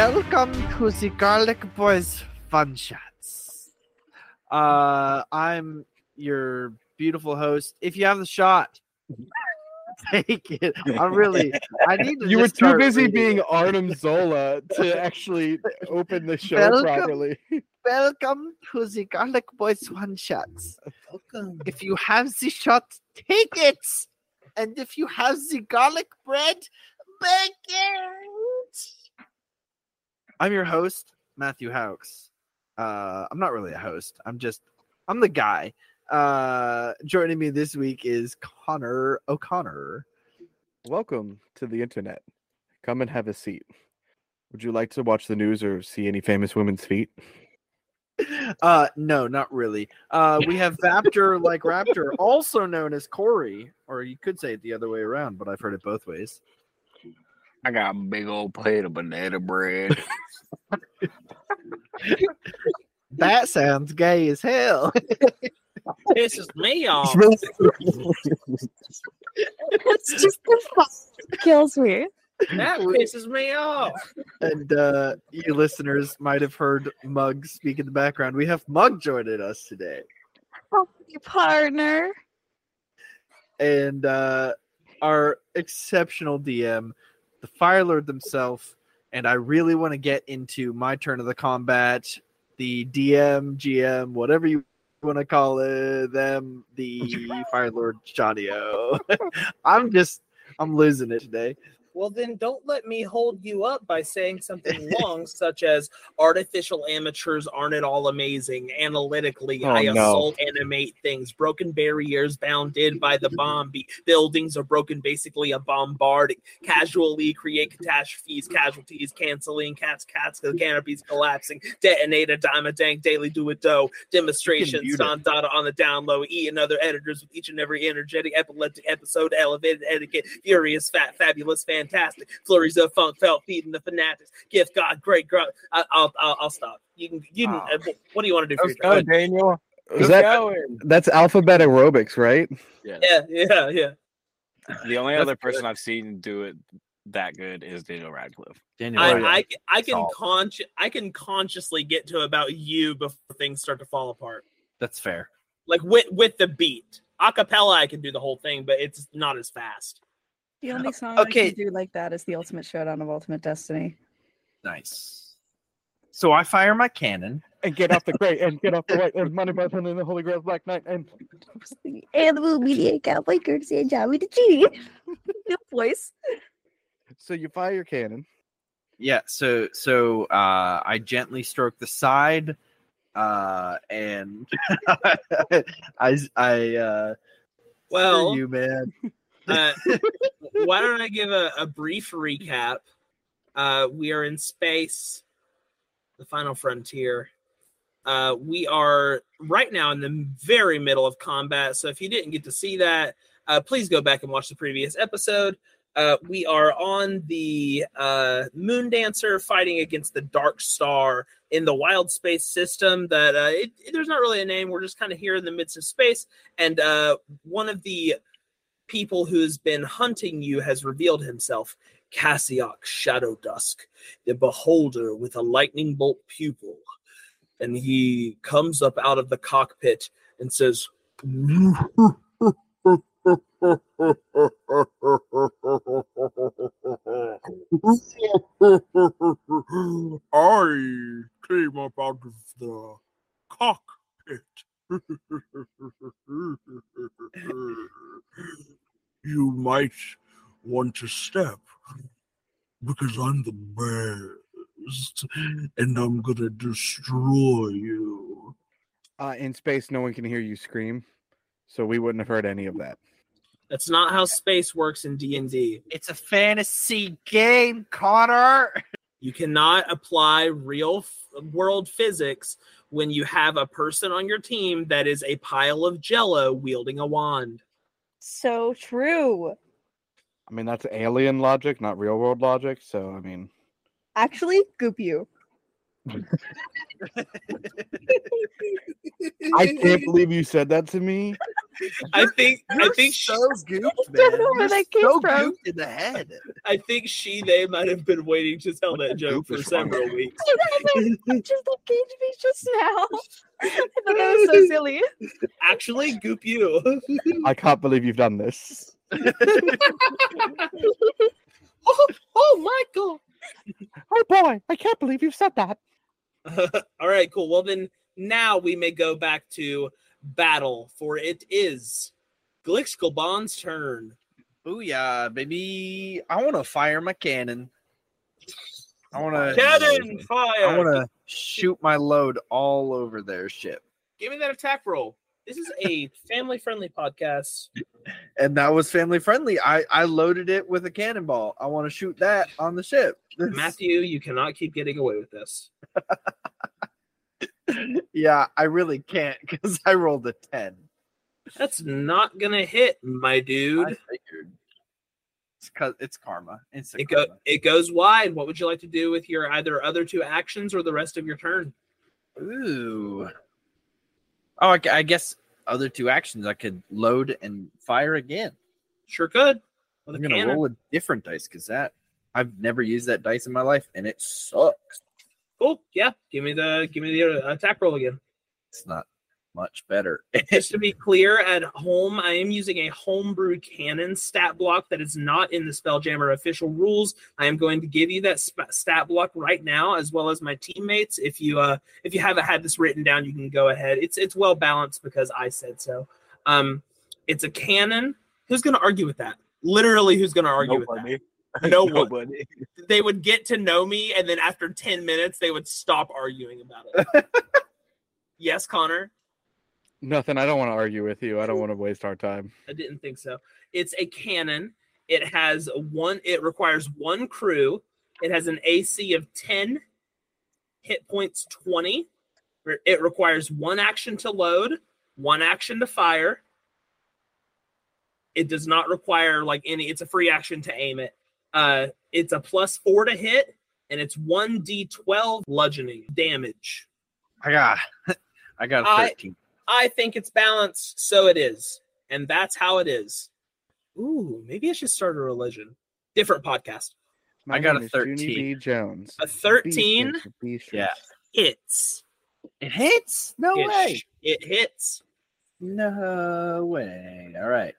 Welcome to the Garlic Boys Fun Shots. Uh, I'm your beautiful host. If you have the shot, take it. I'm really. I need to. You were too busy reading being Artem Zola to actually open the show Welcome. properly. Welcome to the Garlic Boys One Shots. If you have the shot, take it. And if you have the garlic bread, bake it. I'm your host, Matthew Haux. Uh, I'm not really a host. I'm just, I'm the guy. Uh, joining me this week is Connor O'Connor. Welcome to the internet. Come and have a seat. Would you like to watch the news or see any famous women's feet? Uh, no, not really. Uh, we have Vaptor like Raptor, also known as Corey, or you could say it the other way around, but I've heard it both ways. I got a big old plate of banana bread. That sounds gay as hell. pisses me off. It's just the fun that kills me. That pisses me off. and uh, you listeners might have heard Mug speak in the background. We have Mug joining us today, Oh, partner. and uh, our exceptional DM, the Fire Lord himself. And I really want to get into my turn of the combat, the DM, GM, whatever you want to call it, them, the Fire Lord Johnny. I'm just, I'm losing it today. Well, then don't let me hold you up by saying something long, such as artificial amateurs aren't at all amazing. Analytically, Oh, I no. assault animate things. Broken barriers bounded by the bomb. Be- buildings are broken, basically a bombarding. Casually create catastrophes, casualties, canceling, cats, cats, the canopies collapsing. Detonate a dime a dank, daily do it dough. Demonstrations, on data on the down low. E and other editors with each and every energetic, epileptic episode, elevated etiquette, furious, fat, fabulous, fantastic, flurries of funk, felt, feeding the fanatics, gift God, great God. I, I'll, I'll, I'll stop. You can, you can. Oh. uh, what do you want to do? For Let's your go, turn? Daniel. Is that going. that's alphabet aerobics, right? Yeah, yeah, yeah. The only That's other good. person I've seen do it that good is Daniel Radcliffe. Daniel, I, Ryan. I, I can Solid. consci- I can consciously get to about you before things start to fall apart. that's fair. Like with with the beat, acapella, I can do the whole thing, but it's not as fast. The only song okay. I can do like that is the Ultimate Showdown of Ultimate Destiny. Nice. So I fire my cannon. And get off the gray and get off the white and money by and the Holy Grail Black Knight and And the movie media cowboy courtesy and Johnny the Genie. Good voice. so you fire your cannon. Yeah, so so uh I gently stroke the side uh and I I uh Well, you man. Uh, why don't I give a, a brief recap? Uh, we are in space, the final frontier. Uh, we are right now in the very middle of combat. So if you didn't get to see that, uh, please go back and watch the previous episode. Uh, we are on the Moon Dancer fighting against the Dark Star in the wild space system. That it, it- there's not really a name. We're just kind of here in the midst of space, and one of the people who's been hunting you has revealed himself Cassiok Shadow Dusk, the beholder with a lightning bolt pupil. And he comes up out of the cockpit and says, I came up out of the cockpit. You might want to step because I'm the best and I'm gonna destroy you. Uh, in space, no one can hear you scream, so we wouldn't have heard any of that. That's not how space works in D&D. It's a fantasy game, Connor. You cannot apply real f- world physics when you have a person on your team that is a pile of jello wielding a wand. So true. I mean, that's alien logic, not real world logic. So, I mean, Actually, goop you. I can't believe you said that to me. I think I You're think she, so gooped, man. don't know where You're that came so from. gooped in the head. I think she they might have been waiting to tell What that joke for is wrong with several weeks. It just engaged me just now. I thought that was so silly. Actually, goop you. I can't believe you've done this. oh, oh, Michael. Oh boy, I can't believe you've said that. All right, cool. Well, then now we may go back to battle, for it is Glixglbon's turn. Booyah, baby. I want to fire my cannon. I want to Cannon fire! I want to shoot my load all over their ship. Give me that attack roll. This is a family-friendly podcast. And that was family friendly. I, I loaded it with a cannonball. I want to shoot that on the ship. Matthew, you cannot keep getting away with this. yeah, I really can't because I rolled a 10. That's not gonna hit, my dude. It's, it's karma. It's It go it goes wide. What would you like to do with your either other two actions or the rest of your turn? Ooh. Oh, I, I guess other two actions I could load and fire again. Sure could. With I'm gonna cannon. roll a different dice because that I've never used that dice in my life and it sucks. Cool. Yeah. Give me the give me the uh, attack roll again. It's not much better. Just to be clear, at home, I am using a homebrew cannon stat block that is not in the Spelljammer official rules. I am going to give you that sp- stat block right now, as well as my teammates. If you uh, if you haven't had this written down, you can go ahead. It's it's well balanced because I said so. Um, it's a cannon. Who's going to argue with that? Literally, who's going to argue with Nobody. that? No one. Nobody. They would get to know me, and then after ten minutes, they would stop arguing about it. yes, Connor. Nothing. I don't want to argue with you. I don't want to waste our time. I didn't think so. It's a cannon. It has one. It requires one crew. It has an AC of ten, hit points twenty. It requires one action to load, one action to fire. It does not require like any. It's a free action to aim it. Uh, it's a plus four to hit, and it's one d12 bludgeoning damage. I got I got a I- 13. I think it's balanced, so it is. And that's how it is. Ooh, maybe I should start a religion. Different podcast. I got a is Junie 13. B. Jones. A 13 B stands for Yeah. hits. It hits? No it, way. sh- it hits. No way. All right.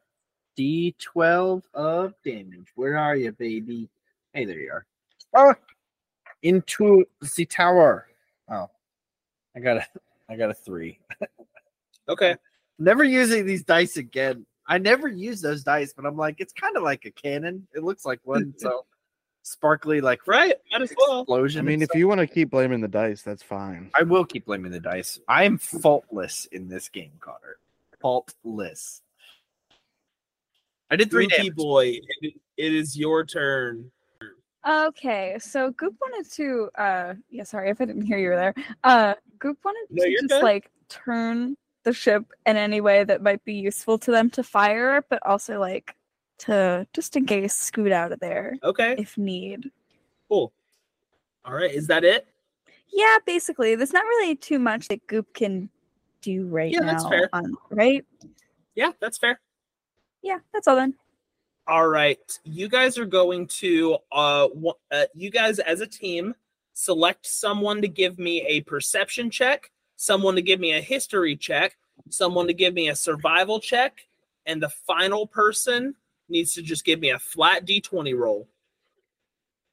D12 of damage. Where are you, baby? Hey, there you are. Oh, into the tower. Oh, I got a, I got a three. Okay. Never using these dice again. I never use those dice, but I'm like, it's kind of like a cannon. It looks like one, so sparkly, like Right. Might as well. explosion. I mean, if stuff. you want to keep blaming the dice, that's fine. I will keep blaming the dice. I am faultless in this game, Connor. Faultless. I did three Rookie damage. boy, it, it is your turn. Okay, so Guup wanted to uh yeah, sorry if I didn't hear you were there. Uh Guup wanted No, to just good. like turn the ship in any way that might be useful to them to fire, but also like to just in case scoot out of there Okay. if need. Cool. All right. Is that it? Yeah, basically. There's not really too much that Guup can do right Yeah, now. that's fair. On, right? Yeah, that's fair. Yeah, that's all then. All right. You guys are going to uh, uh you guys as a team select someone to give me a perception check, someone to give me a history check, someone to give me a survival check, and the final person needs to just give me a flat d20 roll.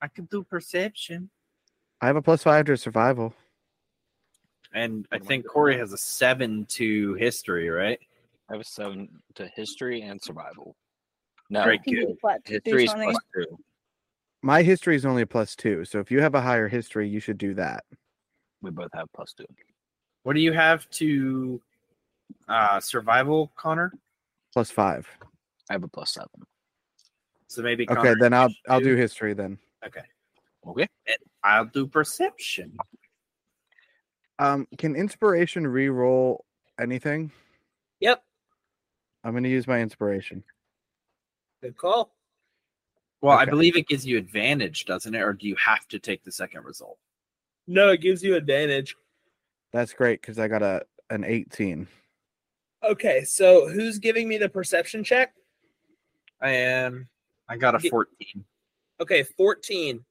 I can do perception. I have a plus five to survival. And oh I What am I think Corey has a seven to history, right? I have a seven to history and survival. No, Great. Can history is plus two. My history is only a plus two, so if you have a higher history, you should do that. We both have plus two. What do you have to uh survival, Connor? Plus five. I have a plus seven. So maybe Okay, then I'll I'll do do- history then. Okay. Okay. I'll do perception. Um, can inspiration re-roll anything? Yep. I'm gonna use my inspiration. Good call. Well, I believe it gives you advantage, doesn't it? Or do you have to take the second result? No, it gives you advantage. That's great because I got a an 18. Okay, so who's giving me the perception check? I am. I got a 14. Okay, 14.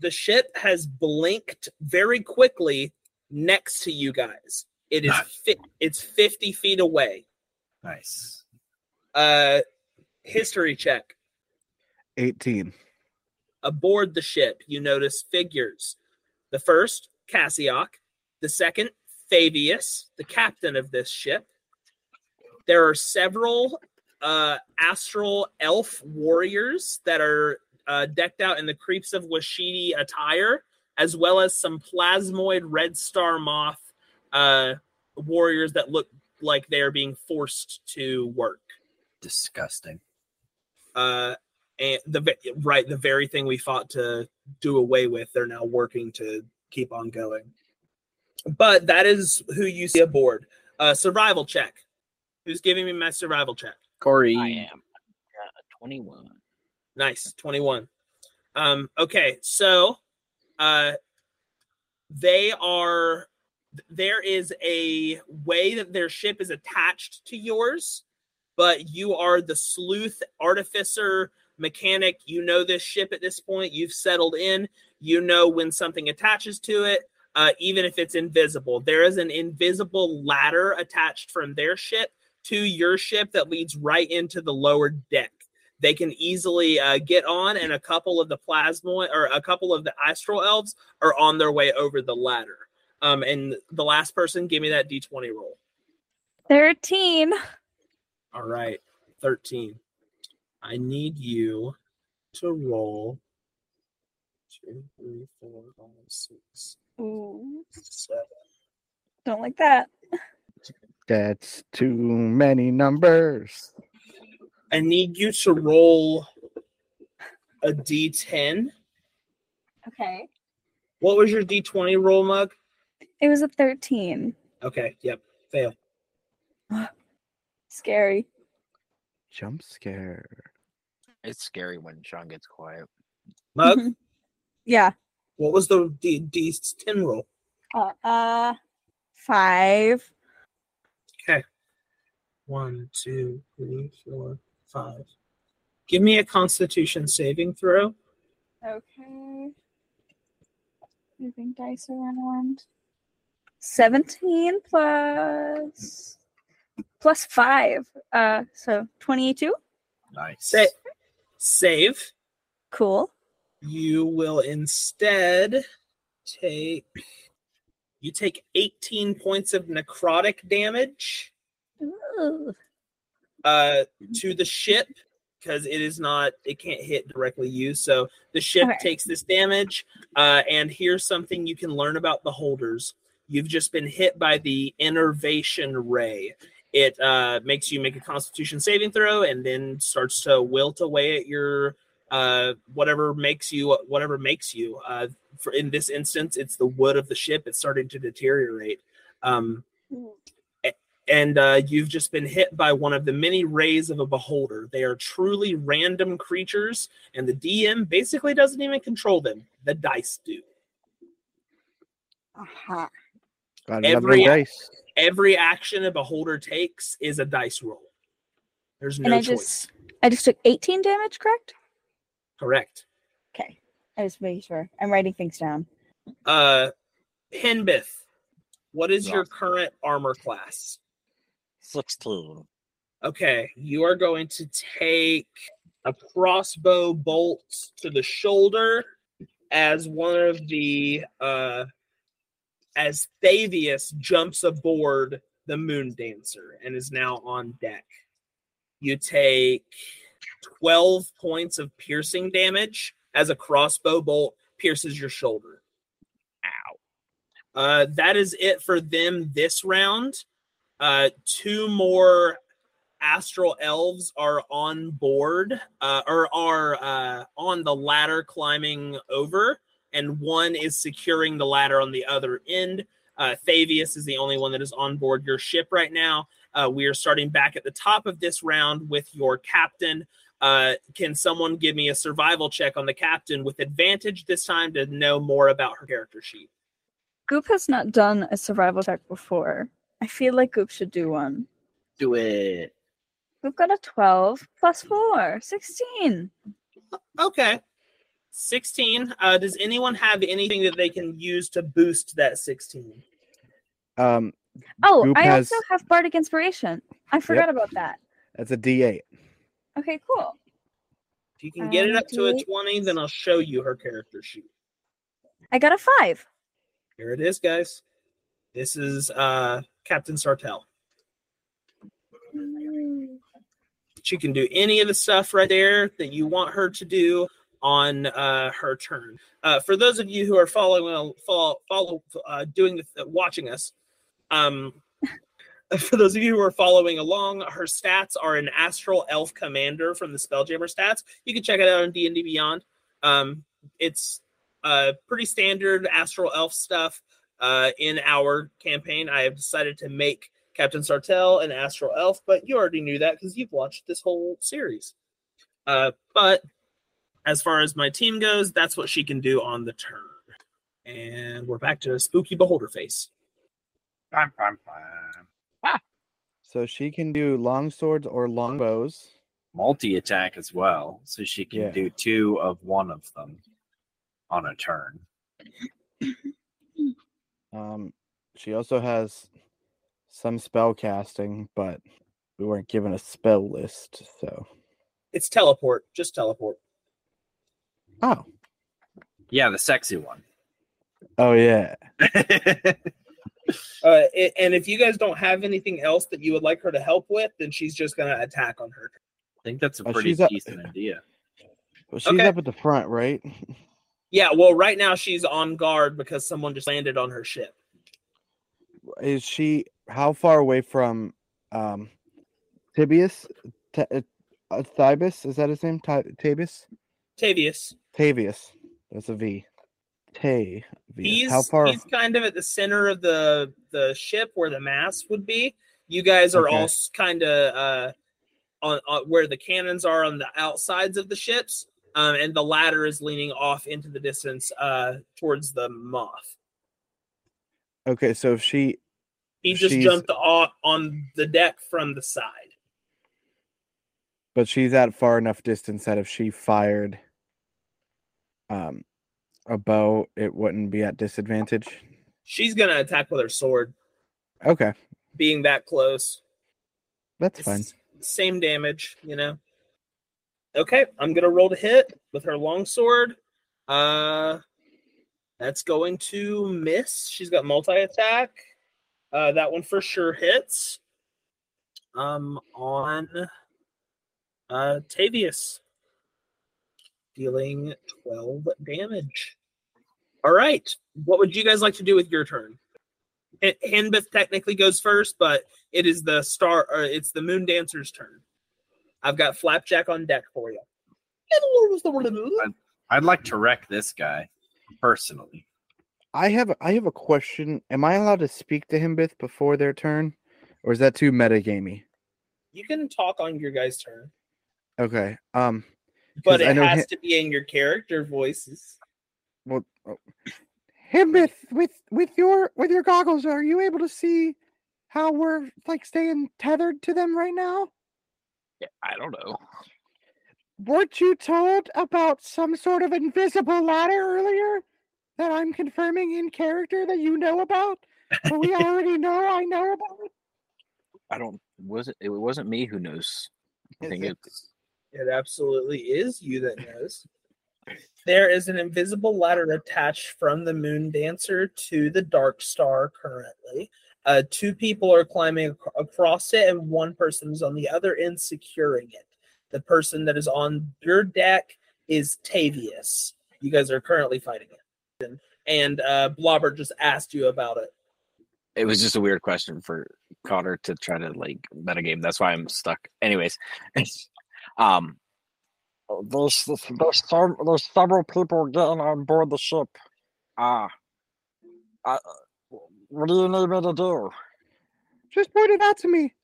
The ship has blinked very quickly next to you guys. It is fi- it's 50 feet away. Nice. Uh history check. 18. Aboard the ship, you notice figures. The first, Cassioc. The second, Fabius, the captain of this ship. There are several uh, astral elf warriors that are uh, decked out in the creeps of Washidi attire, as well as some plasmoid red star moth uh, warriors that look like they're being forced to work. Disgusting. Uh, and the right, the very thing we fought to do away with, they're now working to keep on going. But that is who you see aboard. Uh, survival check. Who's giving me my survival check? Corey. I am. Got a 21. Nice, 21. Um, okay, so uh they are there is a way that their ship is attached to yours, but you are the sleuth artificer mechanic. You know this ship at this point, you've settled in, you know when something attaches to it. Uh, even if it's invisible, there is an invisible ladder attached from their ship to your ship that leads right into the lower deck they can easily uh, get on, and a couple of the plasmoid or a couple of the astral elves are on their way over the ladder. Um, and the last person, give me that d20 roll. 13. All right, 13. I need you to roll two, three, four, five, six, Ooh, seven. don't like that. That's too many numbers. I need you to roll a d10. Okay. What was your d20 roll, Mug? It was a 13. Okay, yep, fail. Scary. Jump scare. It's scary when Sean gets quiet. Mug, Mhm. Yeah. What was the d d10 roll? Uh, uh, five. Okay. One, two, three, four, five. Give me a constitution saving throw. Okay. Moving dice around. 17 plus plus 5. Uh so 22. Nice. Sa- save. Cool. You will instead take you take 18 points of necrotic damage uh to the ship because it is not it can't hit directly you. So the ship takes this damage uh and here's something you can learn about the holders. You've just been hit by the enervation ray. It uh makes you make a constitution saving throw and then starts to wilt away at your uh whatever makes you whatever makes you uh for in this instance it's the wood of the ship it's starting to deteriorate um and uh, you've just been hit by one of the many rays of a beholder. They are truly random creatures, and the DM basically doesn't even control them. The dice do. Uh-huh. Got another Every- dice. Every action a beholder takes is a dice roll. There's And no I choice. just I just took 18 damage, correct? Correct. Okay. I was making sure. I'm writing things down. Uh, Hinbith, what is your current armor class? 16. Okay, you are going to take a crossbow bolt to the shoulder as one of the uh as Thavius jumps aboard the moon dancer and is now on deck. You take 12 points of piercing damage as a crossbow bolt pierces your shoulder. Ow. Uh that is it for them this round uh two more astral elves are on board uh or are uh on the ladder climbing over and one is securing the ladder on the other end uh Thavius is the only one that is on board your ship right now uh we are starting back at the top of this round with your captain uh can someone give me a survival check on the captain with advantage this time to know more about her character sheet Guup has not done a survival check before. I feel like Guup should do one. Do it. We've got a 12 plus 4, 16. Okay. 16. Uh, does anyone have anything that they can use to boost that 16? Um, Oh, Guup I has- also have Bardic Inspiration. I forgot about that. that's a D8. Okay, cool. If you can get it Um, up to a D8. 20, then I'll show you her character sheet. I got a 5. Here it is, guys. This is uh, Captain Sartell. She can do any of the stuff right there that you want her to do on uh, her turn. Uh, for those of you who are following, follow, follow uh, doing the, watching us, um, for those of you who are following along, her stats are an Astral Elf Commander from the Spelljammer stats. You can check it out on D and D Beyond. Um, it's uh, pretty standard Astral Elf stuff uh, in our campaign. I have decided to make Captain Sartell an Astral Elf, but you already knew that because you've watched this whole series. Uh, but as far as my team goes, that's what she can do on the turn. And we're back to Spooky Beholder Face. Bam, bam, bam. So she can do long swords or long bows. Multi attack as well, so she can Yeah. do two of one of them on a turn. Um, she also has some spell casting, but we weren't given a spell list. So, It's teleport, just teleport. oh, Yeah, the sexy one. oh yeah, Uh, and if you guys don't have anything else that you would like her to help with, then she's just going to attack on her. I think that's a Oh, pretty she's up- decent idea. well, she's Okay. up at the front, right? Yeah, well, right now she's on guard because someone just landed on her ship. Is she how far away from um Tibius? T- uh, uh, Thibus? Is that his name? Ti- Tabius? Tavius. Tavius. That's a V. Tavius. He's how far? he's kind of at the center of the the ship where the mast would be. You guys are Okay. all kind of uh, on, on where the cannons are on the outsides of the ships, um, and the ladder is leaning off into the distance uh, towards the moth. Okay, so if she He just She's- jumped off on the deck from the side. but she's at far enough distance that if she fired um a bow, it wouldn't be at disadvantage. She's gonna attack with her sword, Okay, being that close. that's It's fine. Same damage, you know. Okay, I'm gonna roll to hit with her longsword. Uh that's going to miss. She's got multi attack. Uh that one for sure hits. Um on uh Tavius. Dealing 12 damage. All right. What would you guys like to do with your turn? H- Hinbith technically goes first, but it is the star or it's the moon dancer's turn. I've got flapjack on deck for you. I'd like to wreck this guy personally. I have I have a question. Am I allowed to speak to Hinbith before their turn, or is that too metagamey? You can talk on your guys' turn, Okay. Um. but 'Cause I it know has Hin- to be in your character voices. Well, oh. Hinbith, with with your with your goggles, are you able to see how we're like staying tethered to them right now? Yeah, I don't know. Weren't you told about some sort of invisible ladder earlier that I'm confirming in character that you know about? But we already know I know about it. I don't. Was it? It wasn't me who knows. I Is think it- it. It absolutely is you that knows. There is an invisible ladder attached from the moon dancer to the dark star currently. Uh, two people are climbing ac- across it, and one person is on the other end securing it. The person that is on your deck is Tavius. You guys are currently fighting it. And uh, Blobber just asked you about it. It was just a weird question for Cotter to try to like metagame. That's why I'm stuck. Anyways, um, There's there's some there's several people getting on board the ship. Ah, uh, what do you need me to do? Just point it out to me.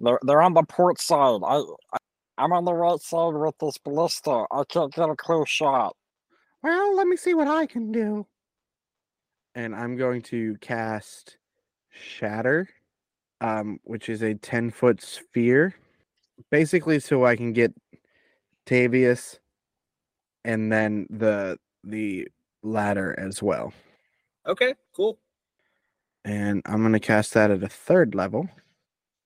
They're they're on the port side. I, I I'm on the right side with this ballista. I can't get a clear shot. Well, let me see what I can do. and I'm going to cast Shatter, um, which is a 10 foot sphere, basically so I can get Tavius and then the the ladder as well. Okay, cool. And I'm going to cast that at a third level.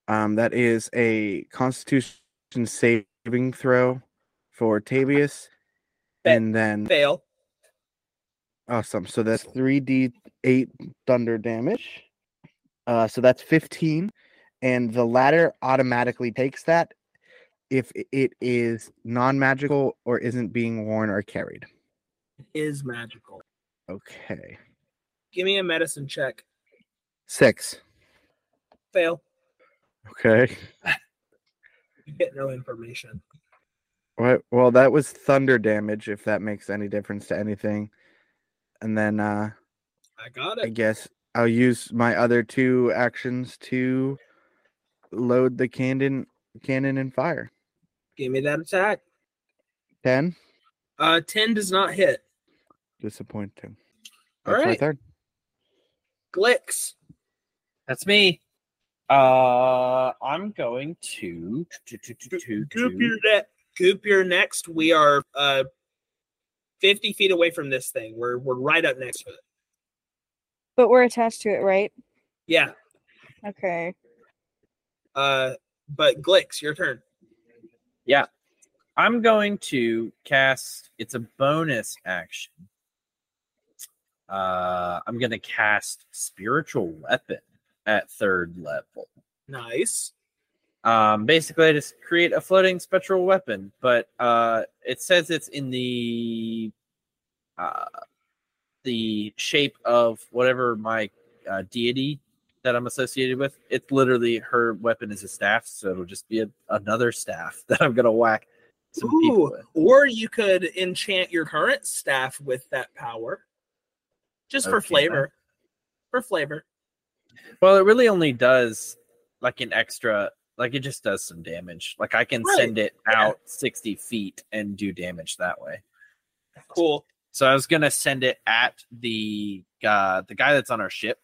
Um, that is a Constitution saving throw for Tavius, Bet- and then Fail. Awesome. So that's 3d8 thunder damage. Uh, so that's 15. And the ladder automatically takes that if it is non magical or isn't being worn or carried. It is magical. Okay. Give me a medicine check. Six. Fail. Okay. You get no information. Right. Well, that was thunder damage, if that makes any difference to anything. And then uh I got it. I guess I'll use my other two actions to load the cannon cannon and fire. Give me that attack. 10. Uh, ten does not hit. Disappointing. All That's my right. third. Glix. That's me. Uh, I'm going to. to, to, to, to, Guup, to- you're ne- Guup, you're next. We are uh, fifty feet away from this thing. We're we're right up next to it. But we're attached to it, right? Yeah. Okay. Uh, but Glix, your turn. I'm going to cast. It's a bonus action. Uh, I'm going to cast spiritual weapon at third level. Nice. Um, basically, I just create a floating spectral weapon, but uh, it says it's in the uh, the shape of whatever my uh, deity that I'm associated with. It's literally her weapon is a staff, so it'll just be a, another staff that I'm gonna whack some people Ooh, with. or you could enchant your current staff with that power, just for flavor. For flavor. Well, it really only does like an extra, like it just does some damage. Like I can Right, send it yeah. out 60 feet and do damage that way. Cool. So I was gonna send it at the uh, the guy that's on our ship.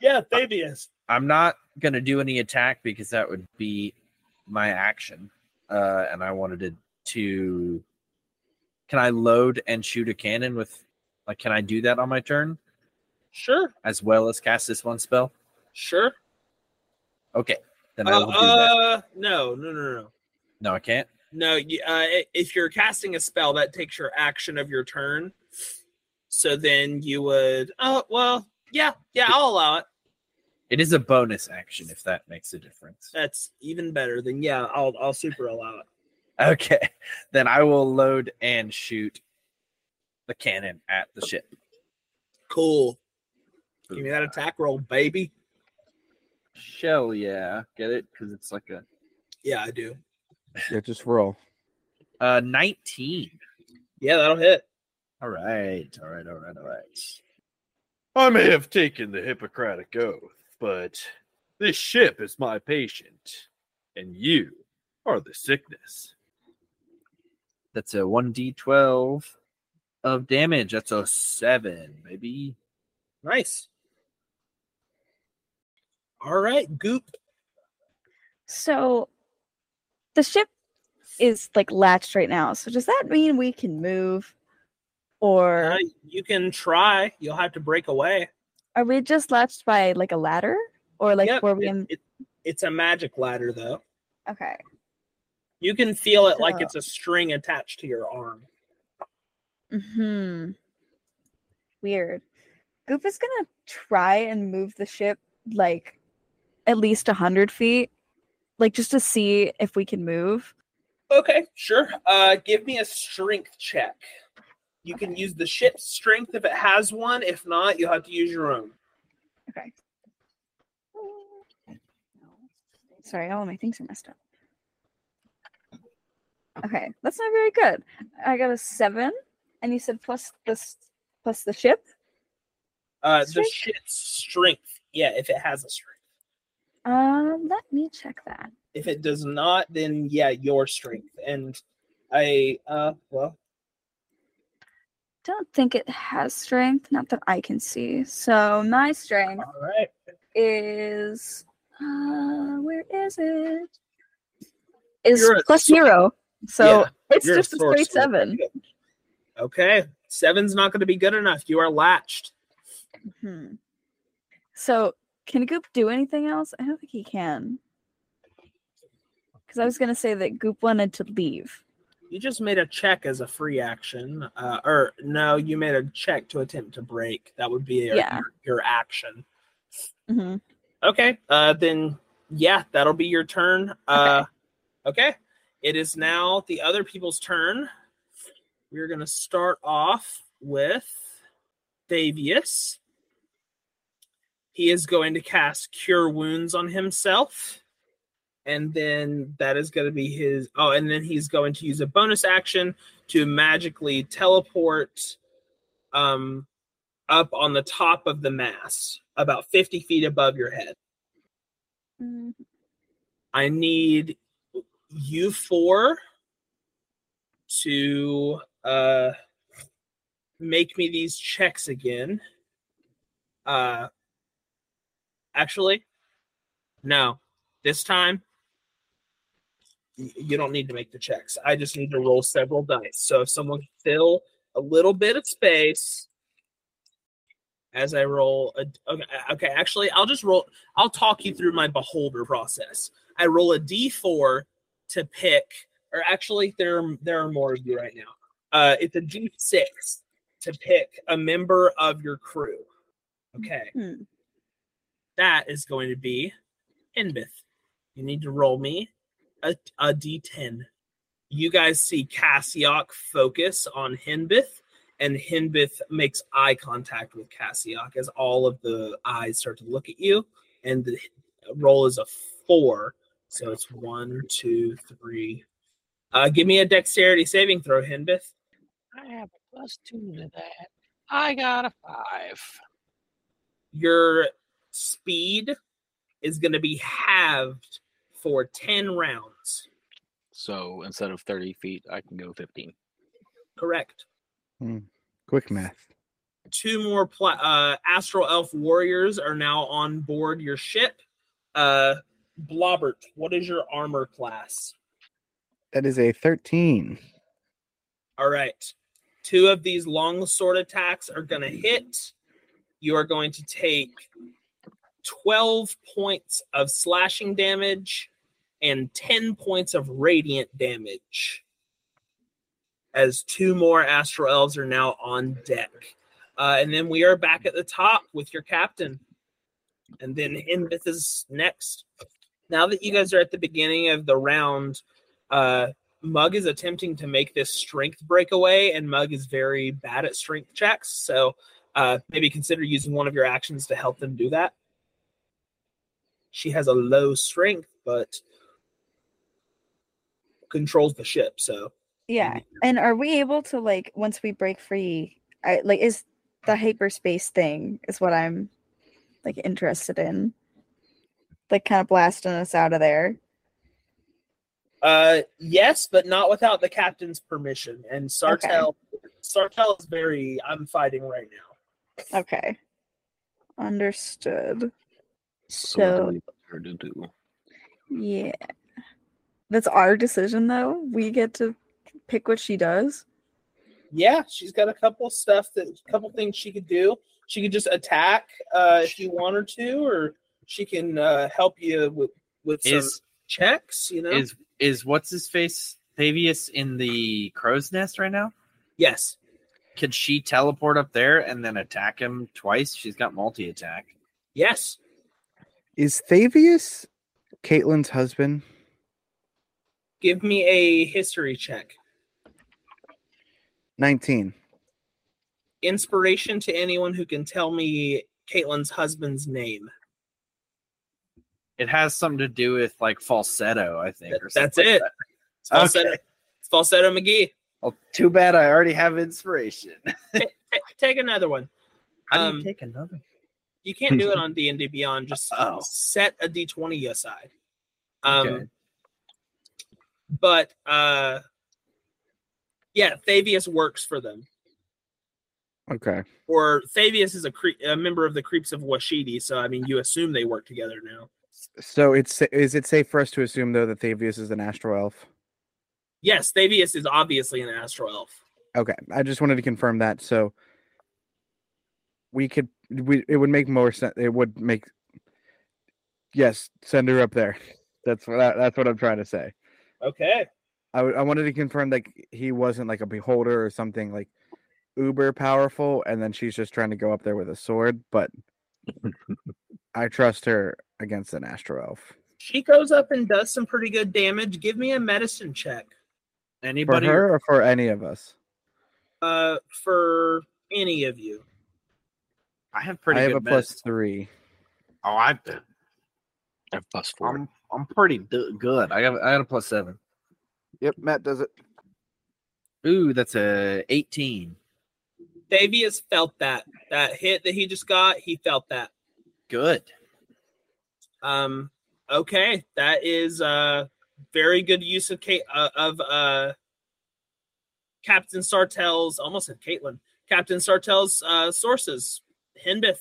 Yeah, Fabius. I'm not gonna do any attack because that would be my action, uh, and I wanted it to. Can I load and shoot a cannon with? Like, can I do that on my turn Sure. as well as cast this one spell? Sure. Okay, then I Uh, will do that. uh, no, no, no, no. No, I can't. No, you- uh, if you're casting a spell, that takes your action of your turn. So then you would. Oh well, yeah, yeah, I'll allow it. It is a bonus action if that makes a difference. That's even better. Then yeah, I'll I'll super allow it. Okay, then I will load and shoot the cannon at the ship. Cool. Give me that attack roll, baby. Shell, yeah, get it because it's like a Yeah, I do. Yeah, just roll. uh nineteen. Yeah, that'll hit. All right, all right, all right, all right. I may have taken the Hippocratic Oath, but this ship is my patient, and you are the sickness. That's a one d twelve of damage. That's a seven, baby. Nice. All right, Guup. So the ship is like latched right now. So does that mean we can move? Or Uh, you can try. You'll have to break away. are we just latched by like a ladder? Or like Yep, were we it- in it- it's a magic ladder, though. Okay. You can feel it like it's a string attached to your arm. Hmm. Weird. Guup is gonna try and move the ship like at least a hundred feet, like just to see if we can move. Okay, sure. Uh, give me a strength check. You can use the ship's strength if it has one. If not, you'll have to use your own. Okay. Sorry, all of my things are messed up. Okay, that's not very good. I got a seven, and you said plus this plus the ship. Uh, the Strength? ship's strength. Yeah, if it has a strength. Um, let me check that. If it does not, then yeah, your strength. And I, uh, well, don't think it has strength, not that I can see. So my strength All right. is uh where is it? Is plus zero. So Yeah, it's just a straight seven. Okay. Seven's not going to be good enough. You are latched. Hmm. So can Guup do anything else? I don't think he can. Because I was gonna say that Guup wanted to leave. You just made a check as a free action. Uh, or no, you made a check to attempt to break. That would be your, Yeah. your, your action. hmm Okay. Uh, then yeah, that'll be your turn. Uh, okay. It is now the other people's turn. We're gonna start off with Davius. He is going to cast Cure Wounds on himself. And then that is going to be his. Oh, and then he's going to use a bonus action to magically teleport um, up on the top of the mass, about 50 feet above your head. Mm, I need you four to uh make me these checks again. Uh actually, no. This time you don't need to make the checks. I just need to roll several dice. So if someone fill a little bit of space as I roll a okay, okay, actually I'll just roll I'll talk you through my beholder process. I roll a d4 to pick, or actually, there there are more of you right now. Uh, it's a d6 to pick a member of your crew. Okay, hmm. that is going to be Hinbith. You need to roll me a, a d10. You guys see Cassiok focus on Hinbith, and Hinbith makes eye contact with Cassiok as all of the eyes start to look at you. And the roll is a four, so it's one, two, three. Uh, give me a dexterity saving throw, Hinbith. I have a plus two to that. I got a five. Your speed is going to be halved for 10 rounds. So instead of 30 feet, I can go 15. Correct. Quick math. two more pla- uh, astral elf warriors are now on board your ship. Uh, Blobbert, what is your armor class? That is a 13. All right, two of these long sword attacks are going to hit. You are going to take 12 points of slashing damage and 10 points of radiant damage. As two more astral elves are now on deck. Uh, and then we are back at the top with your captain. And then Hinbith is next. Now that you guys are at the beginning of the round, uh, Mug is attempting to make this strength breakaway, and Mug is very bad at strength checks. So uh, maybe consider using one of your actions to help them do that. She has a low strength, but controls the ship. So Yeah. And are we able to like once we break free? I like is the hyperspace thing is what I'm like interested in. Like kind of blasting us out of there. Uh, yes, but not without the captain's permission. And Sartel, Sartel is very. I'm fighting right now. Okay. Understood. So, what So- do we want her to do? Yeah. That's our decision though. We get to pick what she does. Yeah, she's got a couple stuff that, a couple things she could do. She could just attack uh, if you want her to, or she can uh, help you with with some Is checks. You know. is is what's his face Thavius in the crow's nest right now? yes. Could she teleport up there and then attack him twice? She's got multi attack. Yes. Is Thavius Caitlin's husband? Give me a history check. 19. Inspiration to anyone who can tell me Caitlin's husband's name. It has something to do with like falsetto, I think. That- or that's something like it. that. It's falsetto, Okay. it's falsetto McGee. Well, too bad I already have inspiration. Ta- take another one. How do Um, you take another? You can't do it on D and D Beyond. Just Oh. set a D twenty aside. Um, Okay. but uh, yeah, Thavius works for them. Okay. Or Thavius is a, cre- a member of the Creeps of Washidi, so I mean, you assume they work together now. So it's is it safe for us to assume though that Thavius is an astral elf? Yes, Thavius is obviously an astral elf. Okay, I just wanted to confirm that. So we could we it would make more sense. It would make yes, send her up there. That's what I, that's what I'm trying to say. Okay. I w- I wanted to confirm that he wasn't like a beholder or something like uber powerful, and then she's just trying to go up there with a sword. But I trust her against an astral elf. She goes up and does some pretty good damage. Give me a medicine check. For Anybody? her or for any of us? Uh, for any of you. I have pretty I have good a plus medicine. three. Oh, I, I have plus four. I'm I'm pretty d- good. I got I got a plus seven. Yep, Matt does it. Ooh, that's a eighteen. Thavius felt that. That hit that he just got, he felt that. Good. Um, okay, that is uh very good use of Kate uh, of uh Captain Sartell's almost said Caitlin. Captain Sartell's uh sources. Hinbith.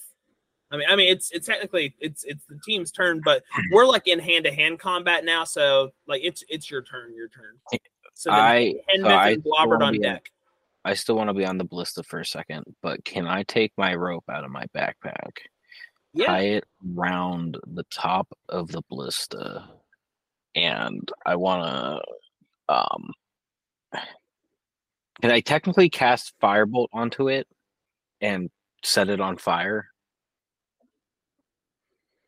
I mean I mean it's it's technically it's it's the team's turn, but we're like in hand to hand combat now, so like it's it's your turn, your turn. So I- Hinbith so I and Blobbert wanna on deck. I still want to be on the ballista for a second, but can I take my rope out of my backpack, Yeah. tie it around the top of the ballista, and I want to. Um, can I technically cast firebolt onto it and set it on fire?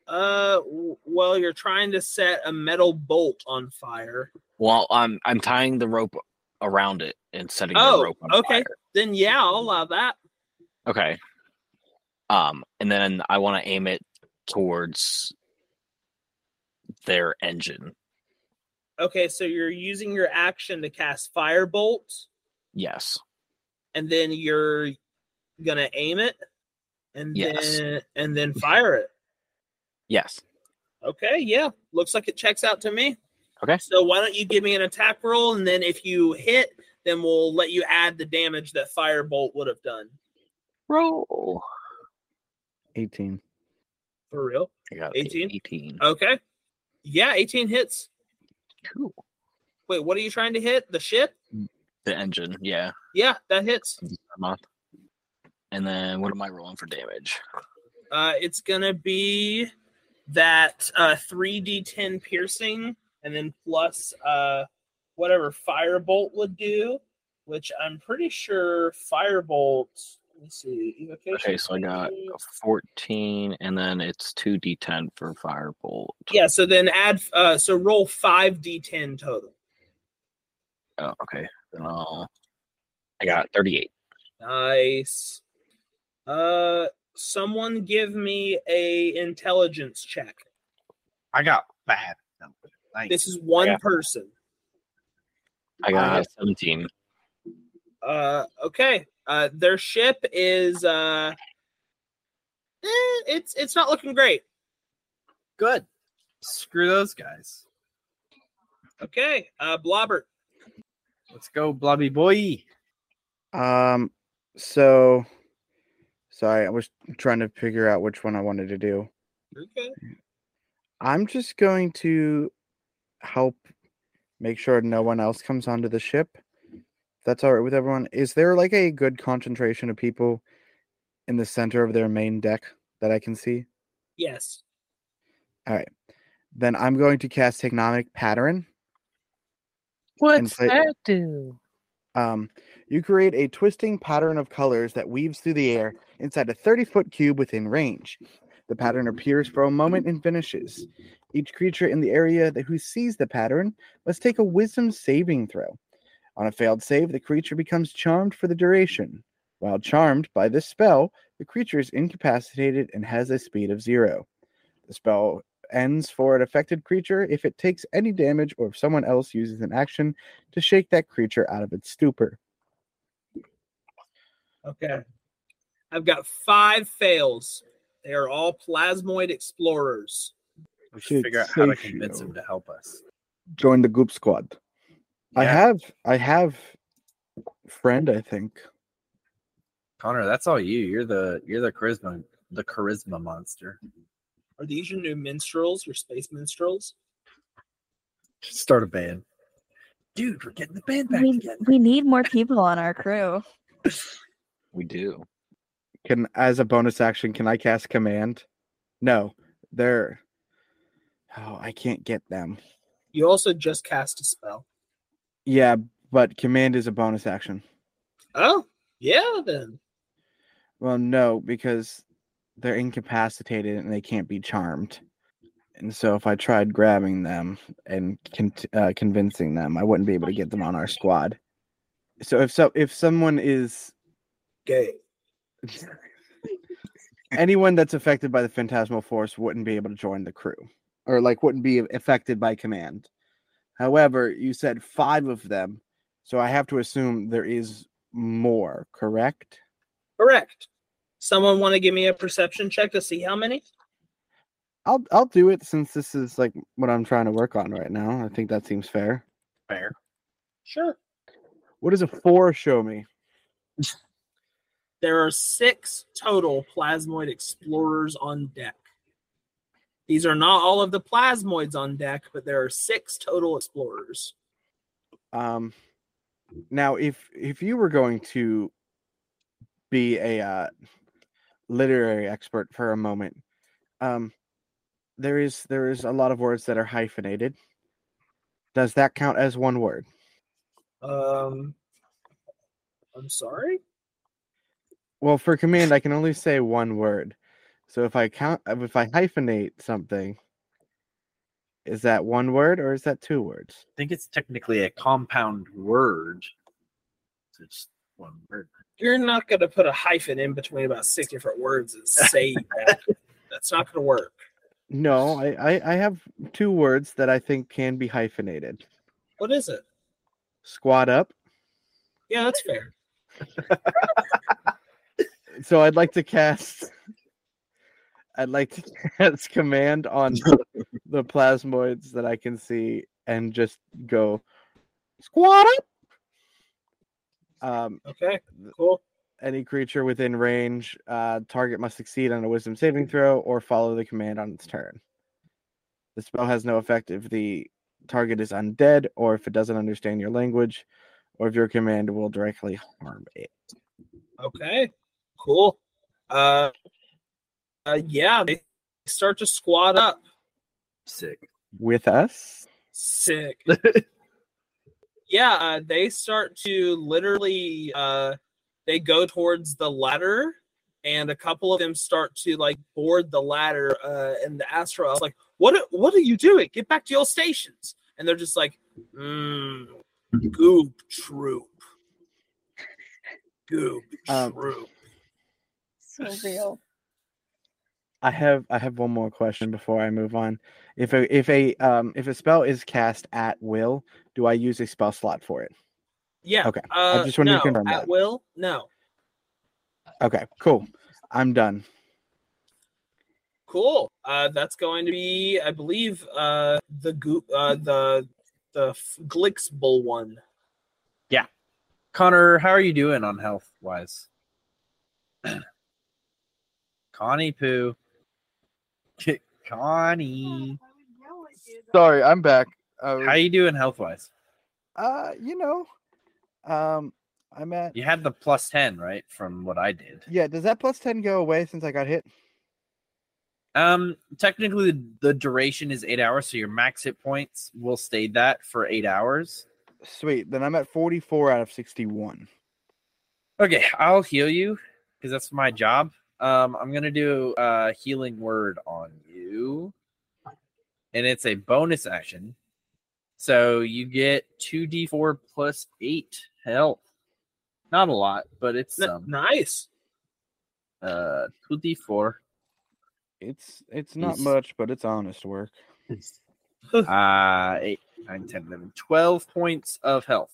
Uh, well, you're trying to set a metal bolt on fire. Well, I'm I'm tying the rope around it and setting Oh, the rope on okay. fire. Then yeah, I'll allow that. Okay. Um, and then I want to aim it towards their engine. Okay, so you're using your action to cast firebolt, Yes. and then you're gonna aim it, and Yes. then and then fire it. Yes. Okay, yeah, looks like it checks out to me. Okay. So why don't you give me an attack roll, and then if you hit, then we'll let you add the damage that firebolt would have done. Roll. 18. For real? I 18? 18. Okay. Yeah, 18 hits. Cool. Wait, what are you trying to hit? The ship? The engine, yeah. Yeah, that hits. Month. And then what am I rolling for damage? Uh, it's gonna be that uh 3d10 piercing, and then plus uh whatever firebolt would do, which I'm pretty sure firebolt. Let's see. evocation Okay, so I got a 14, and then it's 2d10 for firebolt. Yeah, so then add uh so roll five d10 total. Oh, okay. Then I'll. I got 38. Nice. Uh someone give me a intelligence check. I got bad. Nice. This is one Yeah. person. I got 17. Uh okay. Uh their ship is uh eh, it's it's not looking great. good. Screw those guys. Okay. Uh Blobbert. Let's go, blobby boy. Um, so sorry, I was trying to figure out which one I wanted to do. Okay. I'm just going to help make sure no one else comes onto the ship. That's all right with everyone. Is there like a good concentration of people in the center of their main deck that I can see? Yes. All right. Then I'm going to cast Hypnotic Pattern. What's play- that do? Um, you create a twisting pattern of colors that weaves through the air inside a 30 foot cube within range. The pattern appears for a moment and vanishes. Each creature in the area that who sees the pattern must take a wisdom saving throw. On a failed save, the creature becomes charmed for the duration. While charmed by this spell, the creature is incapacitated and has a speed of zero. The spell ends for an affected creature if it takes any damage or if someone else uses an action to shake that creature out of its stupor. Okay. I've got five fails. They are all plasmoid explorers. We should figure out how to convince him to help us. Join the Guup Squad. I have I have friend, I think. Connor, that's all you. You're the you're the charisma the charisma monster. Are these your new minstrels, your space minstrels? Start a band. Dude, we're getting the band back We, together. we need more people on our crew. We do. Can as a bonus action, can I cast command? No, they're. Oh, I can't get them. You also just cast a spell. Yeah, but command is a bonus action. Oh, yeah, then. Well, no, because they're incapacitated and they can't be charmed. And so, if I tried grabbing them and con- uh, convincing them, I wouldn't be able to get them on our squad. So, if so, if someone is Gay. anyone that's affected by the phantasmal force wouldn't be able to join the crew, or like wouldn't be affected by command. However, you said five of them, so I have to assume there is more. Correct? Correct. Someone want to give me a perception check to see how many? I'll I'll do it since this is like what I'm trying to work on right now. I think that seems fair. Fair. Sure. What does a four show me? There are six total plasmoid explorers on deck. These are not all of the plasmoids on deck, but there are six total explorers. Um, now if if you were going to be a uh, literary expert for a moment, um, there is there is a lot of words that are hyphenated. Does that count as one word? Um, I'm sorry. Well, for command, I can only say one word. So if I count, if I hyphenate something, is that one word or is that two words? I think it's technically a compound word. It's one word. You're not going to put a hyphen in between about six different words and say that. That's not going to work. No, I, I I have two words that I think can be hyphenated. What is it? Squad up. Yeah, that's fair. So I'd like to cast. I'd like to cast command on the plasmoids that I can see and just go squad up. Um, Okay, cool. any creature within range, uh, target must succeed on a wisdom saving throw or follow the command on its turn. The spell has no effect if the target is undead or if it doesn't understand your language or if your command will directly harm it. Okay, cool. Uh, uh, yeah, they start to squat up. Sick. With us? Sick. yeah, uh, they start to literally uh they go towards the ladder and a couple of them start to like board the ladder uh and the astro I was like, "What what are you doing? Get back to your stations." And they're just like, mm, "Goop troop." Goop Um, troop. So real. I have I have one more question before I move on. If a if a um if a spell is cast at will, do I use a spell slot for it? Yeah. Okay, I Uh, just wanted to no, confirm at that. will. No. Okay, cool. I'm done. Cool. Uh, that's going to be, I believe, uh, the goop, uh, the the Glixbull one. Yeah. Connor, how are you doing on health wise? Connie Poo. Connie. Sorry, I'm back. Uh, How you doing health wise? uh you know, um I'm at You had the plus 10, right? From what I did. yeah, does that plus 10 go away since I got hit? Um, technically, the, the duration is eight hours, so your max hit points will stay that for eight hours. Sweet. Then I'm at 44 out of 61. Okay, I'll heal you because that's my job. Um, I'm gonna do a healing word on you, and it's a bonus action. So you get two d4 plus eight health. Not a lot, but it's N- some. nice. Uh, two d4. It's it's not Is- much, but it's honest work. Uh, 8, 9, 10, 11, 12 points of health.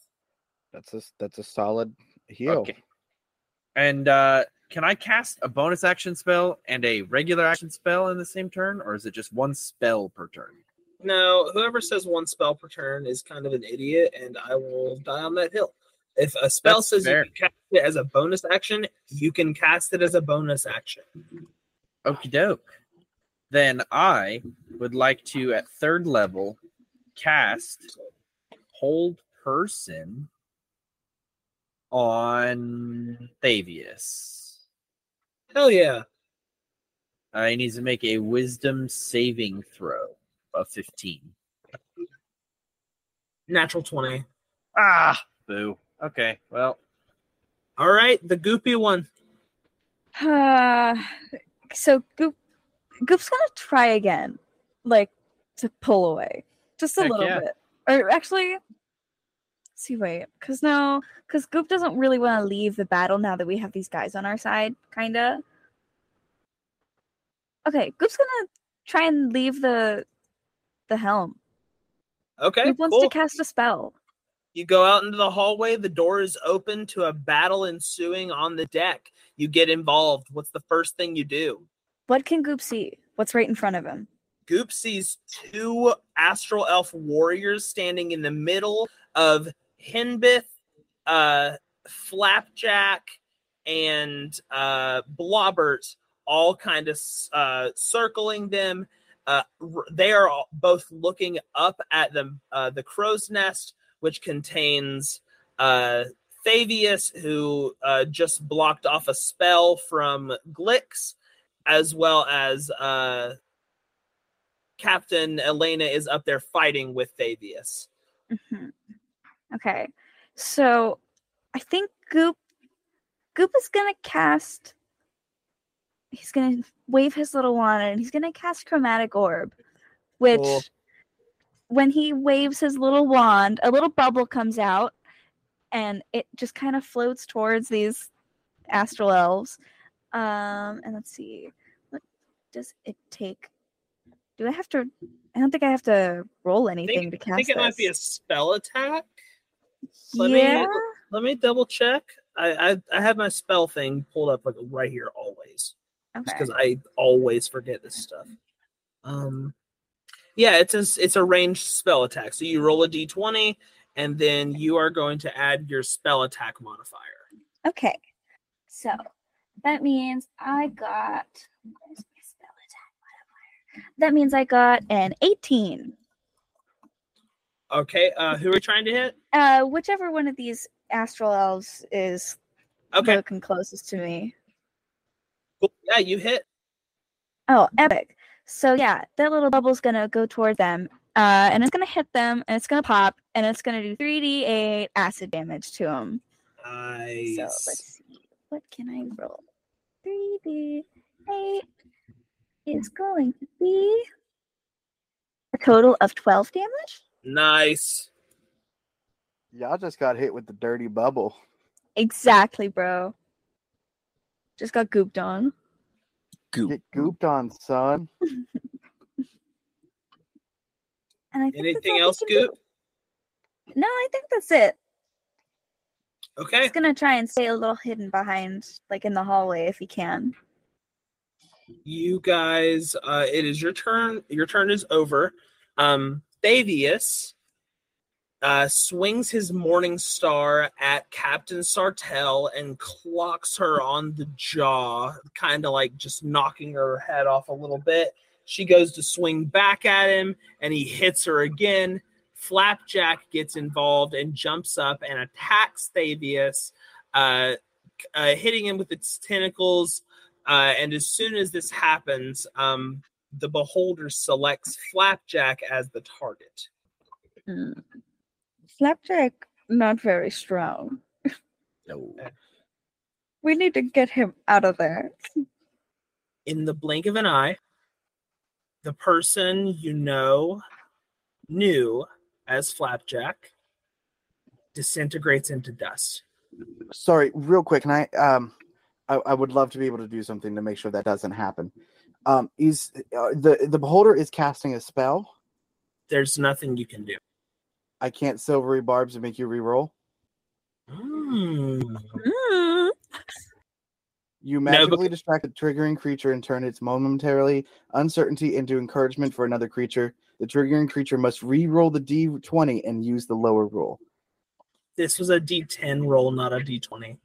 That's a that's a solid heal. Okay. And uh, can I cast a bonus action spell and a regular action spell in the same turn, or is it just one spell per turn? No, whoever says one spell per turn is kind of an idiot, and I will die on that hill. If a spell That's says fair. you can cast it as a bonus action, you can cast it as a bonus action. Okie doke. Then I would like to, at third level, cast Hold Person on Thavius. Hell yeah. Uh, he needs to make a Wisdom saving throw of 15. Natural 20. Ah, boo. Okay, well, All right, the goopy one. Uh, so Guup, Guup's gonna try again, like to pull away just a Heck little yeah. bit. Or actually, let's see, wait, because no, because Guup doesn't really want to leave the battle now that we have these guys on our side, kinda. Okay, Guup's gonna try and leave the the helm. Okay, Guup wants cool. to cast a spell. You go out into the hallway. The door is open to a battle ensuing on the deck. You get involved. What's the first thing you do? What can Guup see? What's right in front of him? Guup sees two astral elf warriors standing in the middle of Hinbith, uh, Flapjack, and uh, Blobbert, all kind of uh, circling them. Uh, they are both looking up at the uh, the crow's nest, which contains uh, Thavius, who uh, just blocked off a spell from Glix, as well as uh, Captain Elena is up there fighting with Thavius. Mhm. Okay, so I think Guup Guup is gonna cast. He's gonna wave his little wand and he's gonna cast Chromatic Orb, which, Cool. when he waves his little wand, a little bubble comes out, and it just kind of floats towards these astral elves. Um, and let's see, what does it take? Do I have to? I don't think I have to roll anything to cast I think it might be a spell attack. Let me- Let me double check. I, I I have my spell thing pulled up like right here always, Okay. because I always forget this stuff. Um, yeah, it's a it's a ranged spell attack. So you roll a d20, and then you are going to add your spell attack modifier. Okay. So that means I got where's my spell attack modifier? That means I got an 18. Okay, uh, who are we trying to hit? Uh whichever one of these astral elves is Okay, looking closest to me. cool. yeah, you hit. Oh, epic. So yeah, that little bubble's gonna go toward them. Uh, and it's gonna hit them, and it's gonna pop, and it's gonna do 3d8 acid damage to them. Nice. So let's see. What can I roll? 3d8 is going to be a total of 12 damage. Nice. Y'all just got hit with the dirty bubble. Exactly, bro. Just got gooped on. Goop. Get gooped on, son. And I think Anything else, can do. Guup? No, I think that's it. Okay. He's gonna try and stay a little hidden behind, like in the hallway, if he can. you guys uh it is your turn your turn is over um Thavius uh swings his morning star at captain sartell and clocks her on the jaw kind of like just knocking her head off a little bit. She goes to swing back at him and he hits her again. Flapjack gets involved and jumps up and attacks Thavius uh, uh hitting him with its tentacles. Uh, and as soon as this happens, um, the beholder selects Flapjack as the target. Mm. Flapjack, not very strong. No. We need to get him out of there. In the blink of an eye, the person you know knew as Flapjack disintegrates into dust. Sorry, real quick, and I um I, I would love to be able to do something to make sure that doesn't happen. Um is uh, the the beholder is casting a spell. There's nothing you can do. I can't silvery barbs and make you reroll. Hmm. Mm. You No, magically distract the triggering creature and turn its momentarily uncertainty into encouragement for another creature. The triggering creature must re-roll the d20 and use the lower roll. This was a D10 roll, not a D20.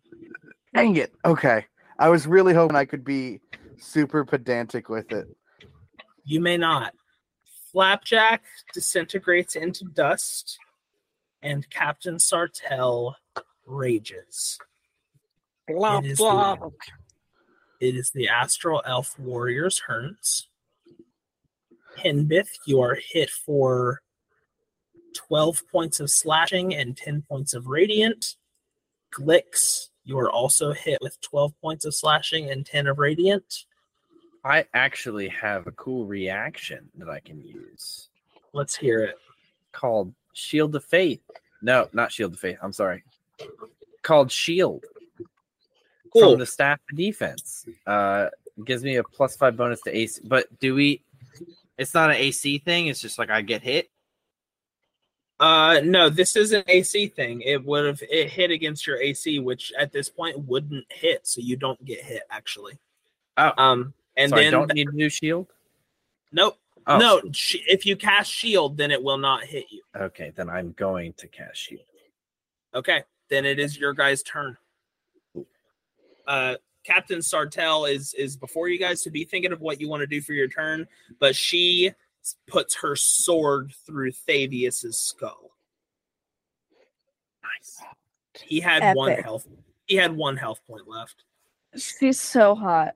Dang it. Okay. I was really hoping I could be super pedantic with it. You may not. Flapjack disintegrates into dust, and Captain Sartell rages. Blah, It is blah. the- It is the Astral Elf Warrior's turns. Hinbith, you are hit for 12 points of slashing and 10 points of radiant. Glix, you are also hit with 12 points of slashing and 10 of radiant. I actually have a cool reaction that I can use Let's hear it. called Shield of Faith. No, not Shield of Faith. I'm sorry. Called Shield Cool. from the staff of defense. Uh, gives me a plus five bonus to AC. But do we? It's not an AC thing. It's just like I get hit. Uh, no, this is an AC thing. It would have it hit against your AC, which at this point wouldn't hit, so you don't get hit actually. Oh. Um, and so I then don't need a new shield. nope, Oh, no. sh- If you cast shield, then it will not hit you. Okay, then I'm going to cast shield. Okay, then it is your guys' turn. Uh, Captain Sartell is is before you guys to be thinking of what you want to do for your turn, but she puts her sword through Thavius's skull. Nice. He had one health. He had one health point left. She's so hot.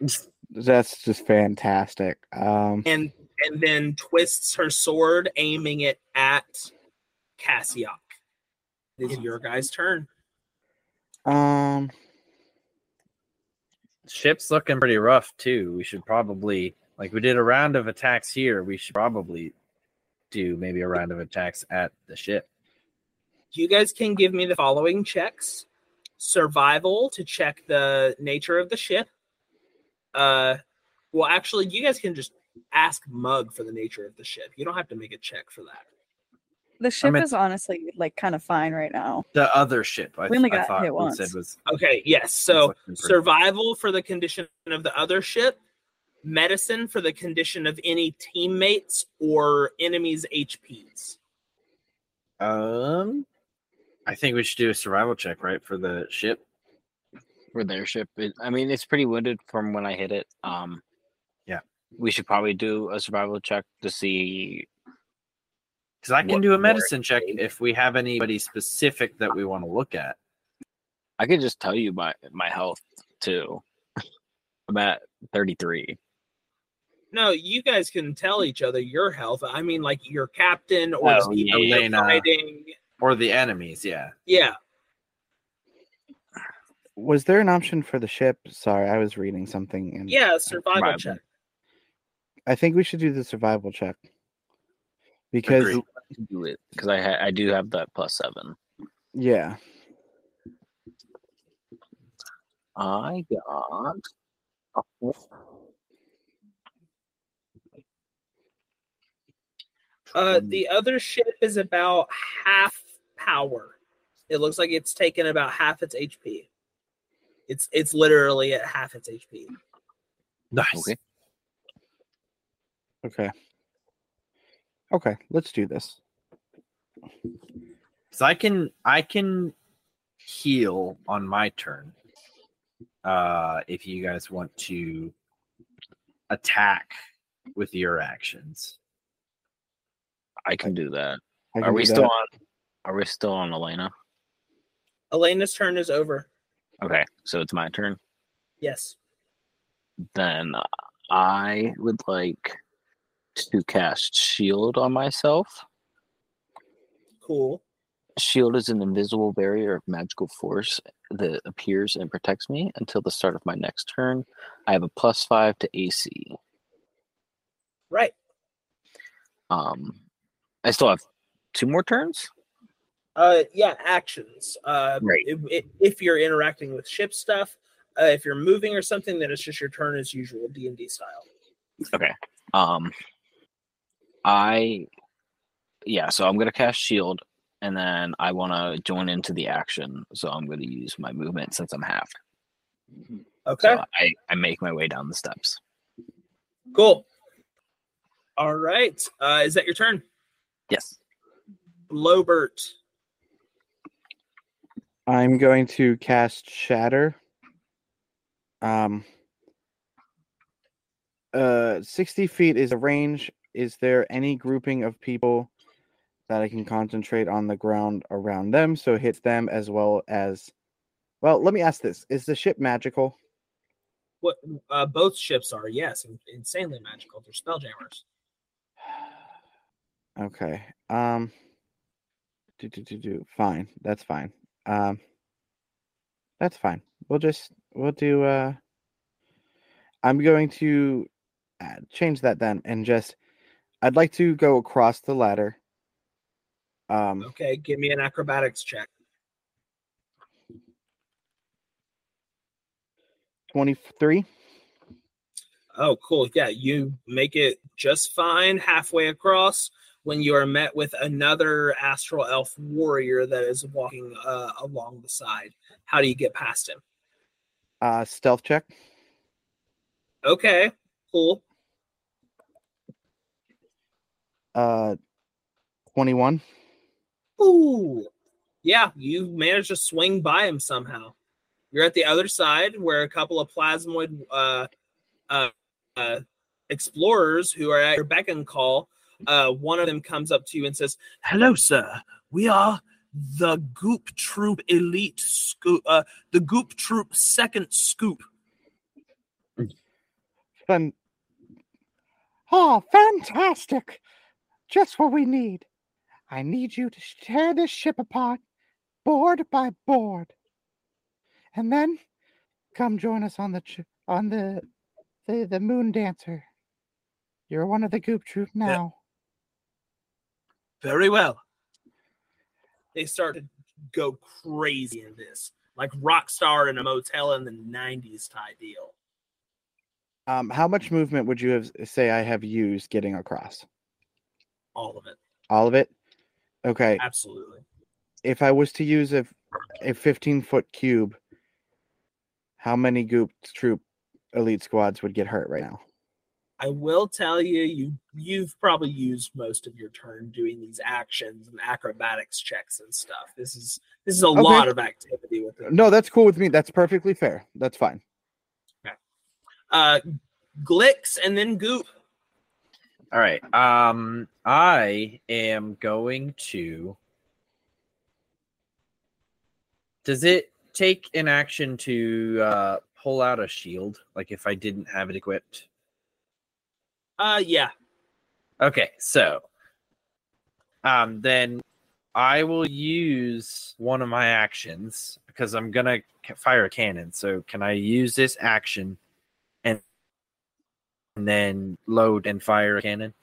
That's just fantastic. Um, and and then twists her sword, aiming it at Cassiok. It is your guys' turn. um, Ship's looking pretty rough too. We should probably, like we did a round of attacks here. We should probably do maybe a round of attacks at the ship. You guys can give me the following checks: survival to check the nature of the ship. Uh, well, actually, you guys can just ask Mug for the nature of the ship. You don't have to make a check for that. The ship meant- is honestly like kind of fine right now. The other ship. I, We only I got thought hit once. said was Okay, yes. So survival for the condition of the other ship, medicine for the condition of any teammates or enemies' HPs. Um, I think we should do a survival check, right, for the ship. For their ship. It, I mean, it's pretty wounded from when I hit it. Um, Yeah. we should probably do a survival check to see. Because I can do a medicine check aid? if we have anybody specific that we want to look at. I could just tell you my my health too. I'm at 33. No, you guys can tell each other your health. I mean, like your captain or Oh, yeah. Elena. fighting. Or the enemies, yeah. Yeah, was there an option for the ship? Sorry, I was reading something. And yeah, survival Survival. check. I think we should do the survival check because Agreed. Do it because I ha- I do have that plus seven. yeah, I got. a- Uh, the other ship is about half power. It looks like it's taken about half its HP. It's it's literally at half its HP. Nice. Okay. okay, okay. Let's do this. So I can I can heal on my turn. Uh if you guys want to attack with your actions. I can do that. I Are can we do still that. on? Are we still on Elena? Elena's turn is over. Okay, so it's my turn. Yes. Then I would like to cast Shield on myself. Cool. Shield is an invisible barrier of magical force that appears and protects me until the start of my next turn. I have a plus five to AC. Right. Um, I still have two more turns. Uh, yeah, actions. Uh, Right. If, if, if you're interacting with ship stuff, uh, if you're moving or something, then it's just your turn as usual, D and D style. Okay. Um, I yeah. So I'm gonna cast Shield, and then I want to join into the action. So I'm gonna use my movement since I'm half. Okay. So I I make my way down the steps. Cool. All right. Uh, is that your turn? Yes. Lobert, I'm going to cast Shatter. Um, uh, 60 feet is a range. Is there any grouping of people that I can concentrate on the ground around them so it hits them as well as? Well, let me ask this: Is the ship magical? What uh, both ships are, yes, insanely magical. They're spelljammers. Okay. Um. Do do do do. Fine. That's fine. Um. That's fine. We'll just we'll do. Uh. I'm going to uh, change that then, and just. I'd like to go across the ladder. Um. Okay, give me an acrobatics check. Twenty-three. Oh, cool. Yeah, you make it just fine halfway across when you are met with another astral elf warrior that is walking uh, along the side. How do you get past him? Uh. Stealth check. Okay, cool. Uh. Twenty-one. Ooh. Yeah, you managed to swing by him somehow. You're at the other side where a couple of plasmoid uh, uh, uh, explorers who are at your beck and call. Uh, one of them comes up to you and says, "Hello, sir. We are the Goop Troop Elite Scoop. Uh, the Goop Troop Second Scoop. Fan- oh, fantastic! Just what we need. I need you to tear this ship apart, board by board, and then come join us on the ch- on the the the Moon Dancer. You're one of the Goop Troop now. Very well." They start to go crazy in this, like rock star in a motel in the '90s type deal. Um, how much movement would you have say I have used getting across? All of it, All of it. Okay. absolutely. If I was to use a a 15 foot cube, how many Goop Troop elite squads would get hurt right now? I will tell you, you you've probably used most of your turn doing these actions and acrobatics checks and stuff. This is this is a Okay. lot of activity with it. No, that's cool with me. That's perfectly fair. That's fine. Uh, Glix and then Guup. All right. Um, I am going to. Does it take an action to uh, pull out a shield? Like if I didn't have it equipped? Uh, yeah. Okay, so um, then I will use one of my actions because I'm gonna fire a cannon. So can I use this action and and then load and fire a cannon?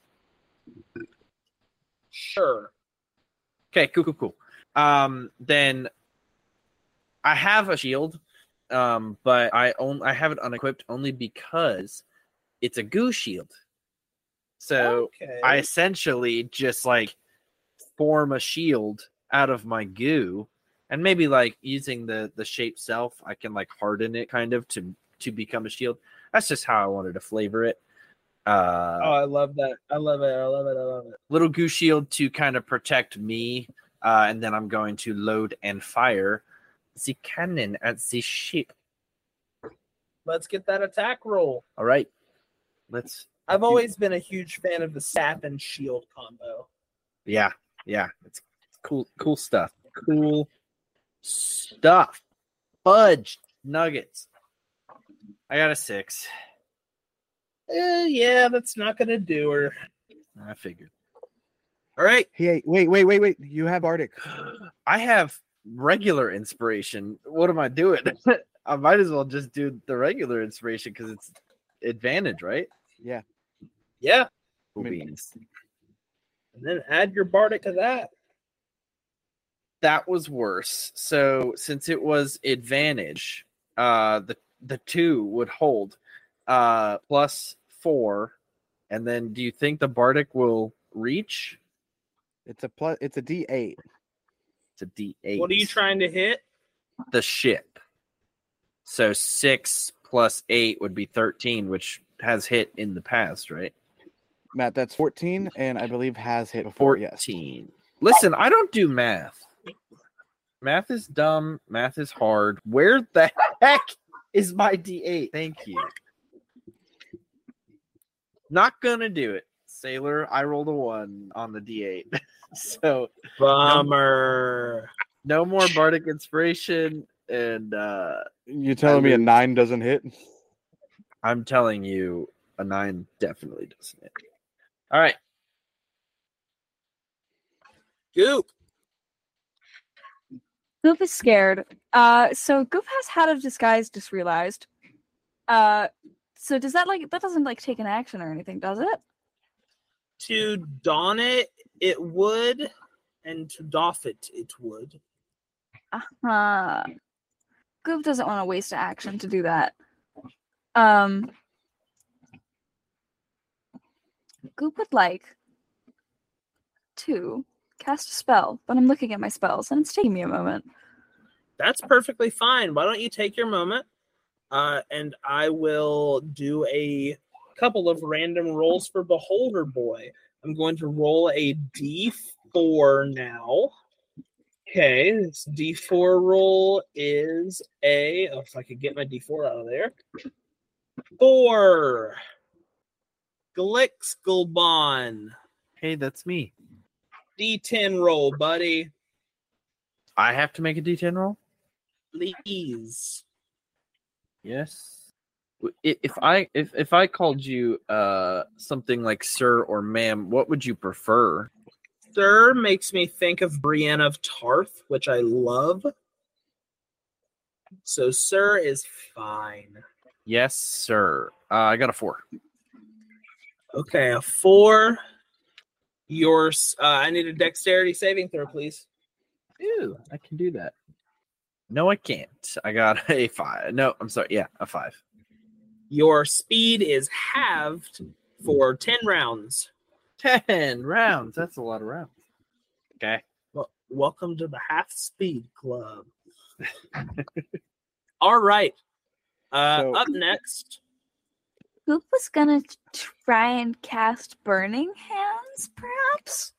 Sure. Okay, cool, cool, cool. Um, then I have a shield, um, but I own I have it unequipped only because it's a goo shield. So okay. I essentially just like form a shield out of my goo, and maybe like using the the shape self, I can like harden it kind of to to become a shield. That's just how I wanted to flavor it. Uh, oh, I love that. I love it. I love it. I love it. little goo shield to kind of protect me, uh, and then I'm going to load and fire the cannon at the ship. Let's get that attack roll. All right, let's. I've always been a huge fan of the sap and shield combo. Yeah, yeah, it's cool, cool stuff. Cool stuff. Fudge nuggets. I got a six. Eh, yeah, that's not gonna do her. I figured. All right. Hey, wait, wait, wait, wait. You have Bardic. I have regular inspiration. What am I doing? I might as well just do the regular inspiration because it's advantage, right? Yeah. Yeah. Cool mean- beans. And then add your bardic to that. that was worse. So since it was advantage, uh the the two would hold uh plus four. And then do you think the Bardic will reach? It's a plus. It's a D eight. It's a D eight. What are you trying to hit? The ship. So six plus eight would be thirteen, which has hit in the past, right? Matt, that's fourteen, and I believe has hit before. Yes. Fourteen. Listen, I don't do math. math is dumb. Math is hard. Where the heck is my D8? Thank you. Not gonna do it, Sailor. I rolled a one on the D8, so Bummer. no more bardic inspiration. And uh You telling me a nine doesn't hit? I'm telling you, a nine definitely doesn't hit. All right, Guup. Guup is scared. Uh, so Guup has had of disguise. Just realized. Uh, so does that like that doesn't like take an action or anything, does it? To don it, it would, and to doff it, it would. Uh, huh. Guup doesn't want to waste an action to do that. Um, Guup would like to cast a spell, but I'm looking at my spells and it's taking me a moment. That's perfectly fine. Why don't you take your moment? Uh, and I will do a couple of random rolls for Beholder Boy. I'm going to roll a d4 now. Okay, this d4 roll is a. Oh, if I could get my d4 out of there. Four. Glixglbon. hey, that's me. D10 roll, buddy. I have to make a D10 roll. Please. Yes. If I if if I called you uh something like sir or ma'am, what would you prefer? Sir makes me think of Brienne of Tarth, which I love. So Sir is fine. Yes, sir. Uh, I got a four. Okay, a four. Yours. Uh, I need a dexterity saving throw, please. Ew, I can do that. No, I can't. I got a five. No, I'm sorry. Yeah, a five. Your speed is halved for ten rounds. Ten rounds. That's a lot of rounds. Okay. Well, welcome to the half speed club. All right. Uh, So- up next, Guup was gonna try and cast Burning Hands, perhaps,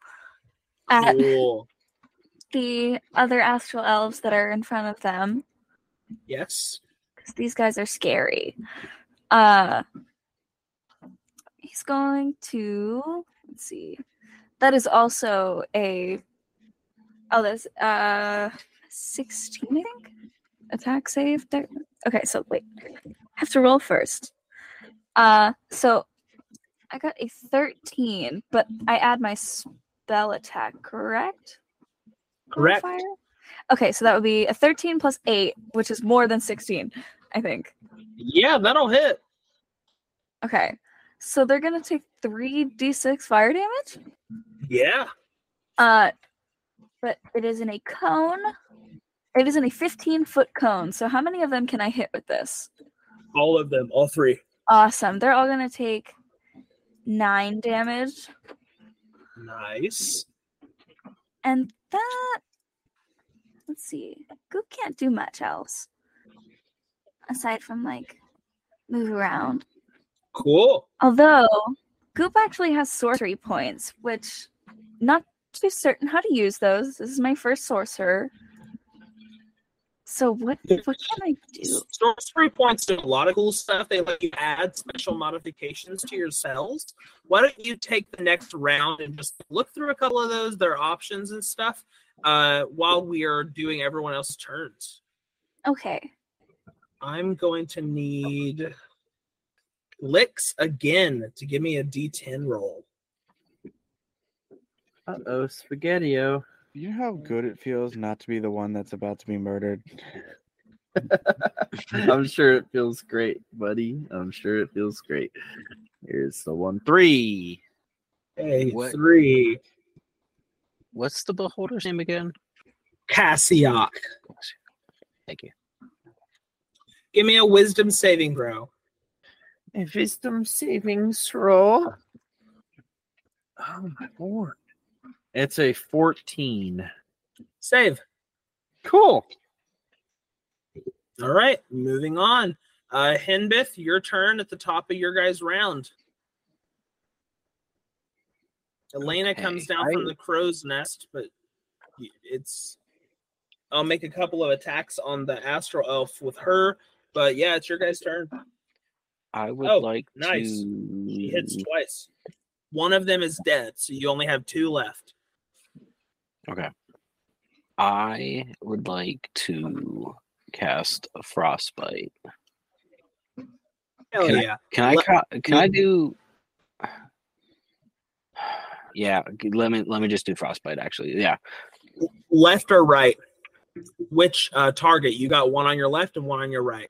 at cool. the other astral elves that are in front of them. Yes. because these guys are scary. Uh, he's going to let's see. That is also a oh, that's uh sixteen, I think. Attack save. Okay, so wait, I have to roll first. Uh, so I got a thirteen, but I add my spell attack, correct? Correct. Okay, so that would be a 13 plus 8, which is more than 16, I think. Yeah, that'll hit. Okay. So they're going to take 3d6 fire damage. Yeah. Uh but it is in a cone. It is in a 15 foot cone. So how many of them can I hit with this? All of them, all three. Awesome. They're all going to take 9 damage Nice. and that let's see. Guup can't do much else aside from like move around. Cool. Although Guup actually has sorcery points, which not too certain how to use those. This is my first sorcerer. So what what can I do? Sorcery points do a lot of cool stuff. They let you add special modifications to your cells. Why don't you take the next round and just look through a couple of those, their options and stuff, uh, while we are doing everyone else's turns. Okay. I'm going to need Glix again to give me a D10 roll. Uh oh, spaghettio. You know how good it feels not to be the one that's about to be murdered. I'm sure it feels great, buddy. I'm sure it feels great. Here's the one three. Hey, What? three. What's the beholder's name again? Cassiok. Thank you. Give me a wisdom saving throw. A wisdom saving roll. Oh my lord. It's a 14. Save. Cool. All right, moving on. Uh Hinbith, your turn at the top of your guys' round. Elena comes Okay, down from the crow's nest, but it's I'll make a couple of attacks on the astral elf with her. But yeah, it's your guys' turn. I would Oh, like nice. to. She hits twice. One of them is dead, so you only have two left. Okay. I would like to cast a frostbite. Hell Can I- Can I Let- can I do? Yeah, let me let me just do frostbite. Actually, yeah. Left or right? Which uh, target? You got one on your left and one on your right.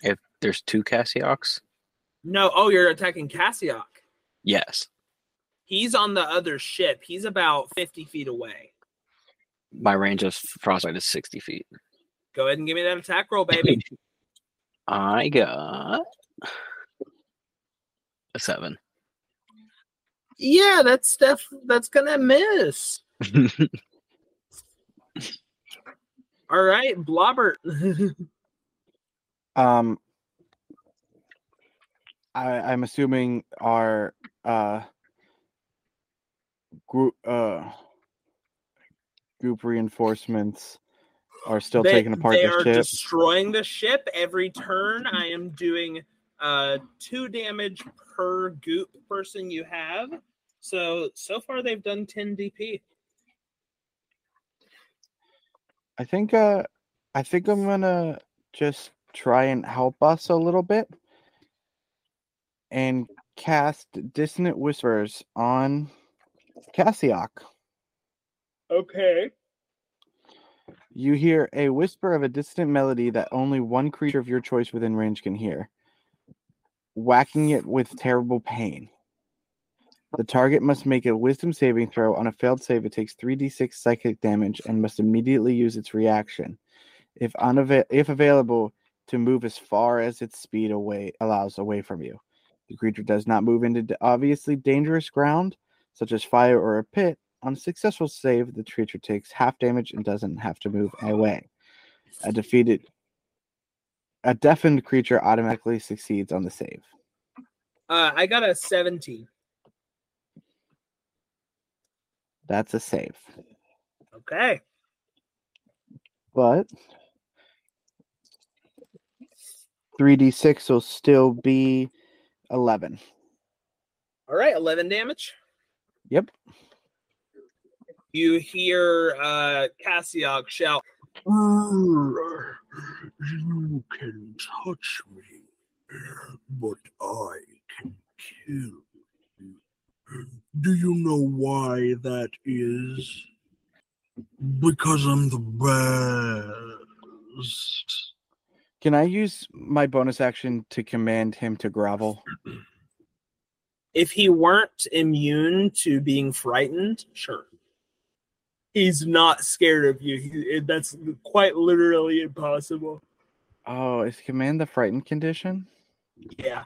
If there's two Cassioks, No, oh, you're attacking Cassiok. yes, He's on the other ship. He's about 50 feet away. my range of frostbite is sixty feet. Go ahead and give me that attack roll, baby. I got a seven. yeah, that's def- that's gonna miss. All right, Blobbert. Um, I, I'm assuming our uh group uh group reinforcements are still they, taking apart they are ship. destroying the ship every turn. I am doing uh two damage per goop person you have. So so far they've done 10 DP. I think uh I think I'm gonna just try and help us a little bit and cast dissonant whispers on Cassiok. Okay. You hear a whisper of a distant melody that only one creature of your choice within range can hear, whacking it with terrible pain. The target must make a wisdom saving throw. On a failed save, it takes 3d6 psychic damage and must immediately use its reaction. If, unava- if available, to move as far as its speed away allows away from you. The creature does not move into obviously dangerous ground, such as fire or a pit, on a successful save, the creature takes half damage and doesn't have to move away. A defeated, a deafened creature automatically succeeds on the save. Uh I got a 17. That's a save. Okay. But 3d6 will still be 11. All right, 11 damage. Yep. You hear uh Cassiok shout, You can touch me, but I can kill you. Do you know why that is? Because I'm the best. Can I use my bonus action to command him to grovel? If he weren't immune to being frightened, sure. He's not scared of you. He, that's quite literally impossible. Oh, is command the frightened condition? Yeah.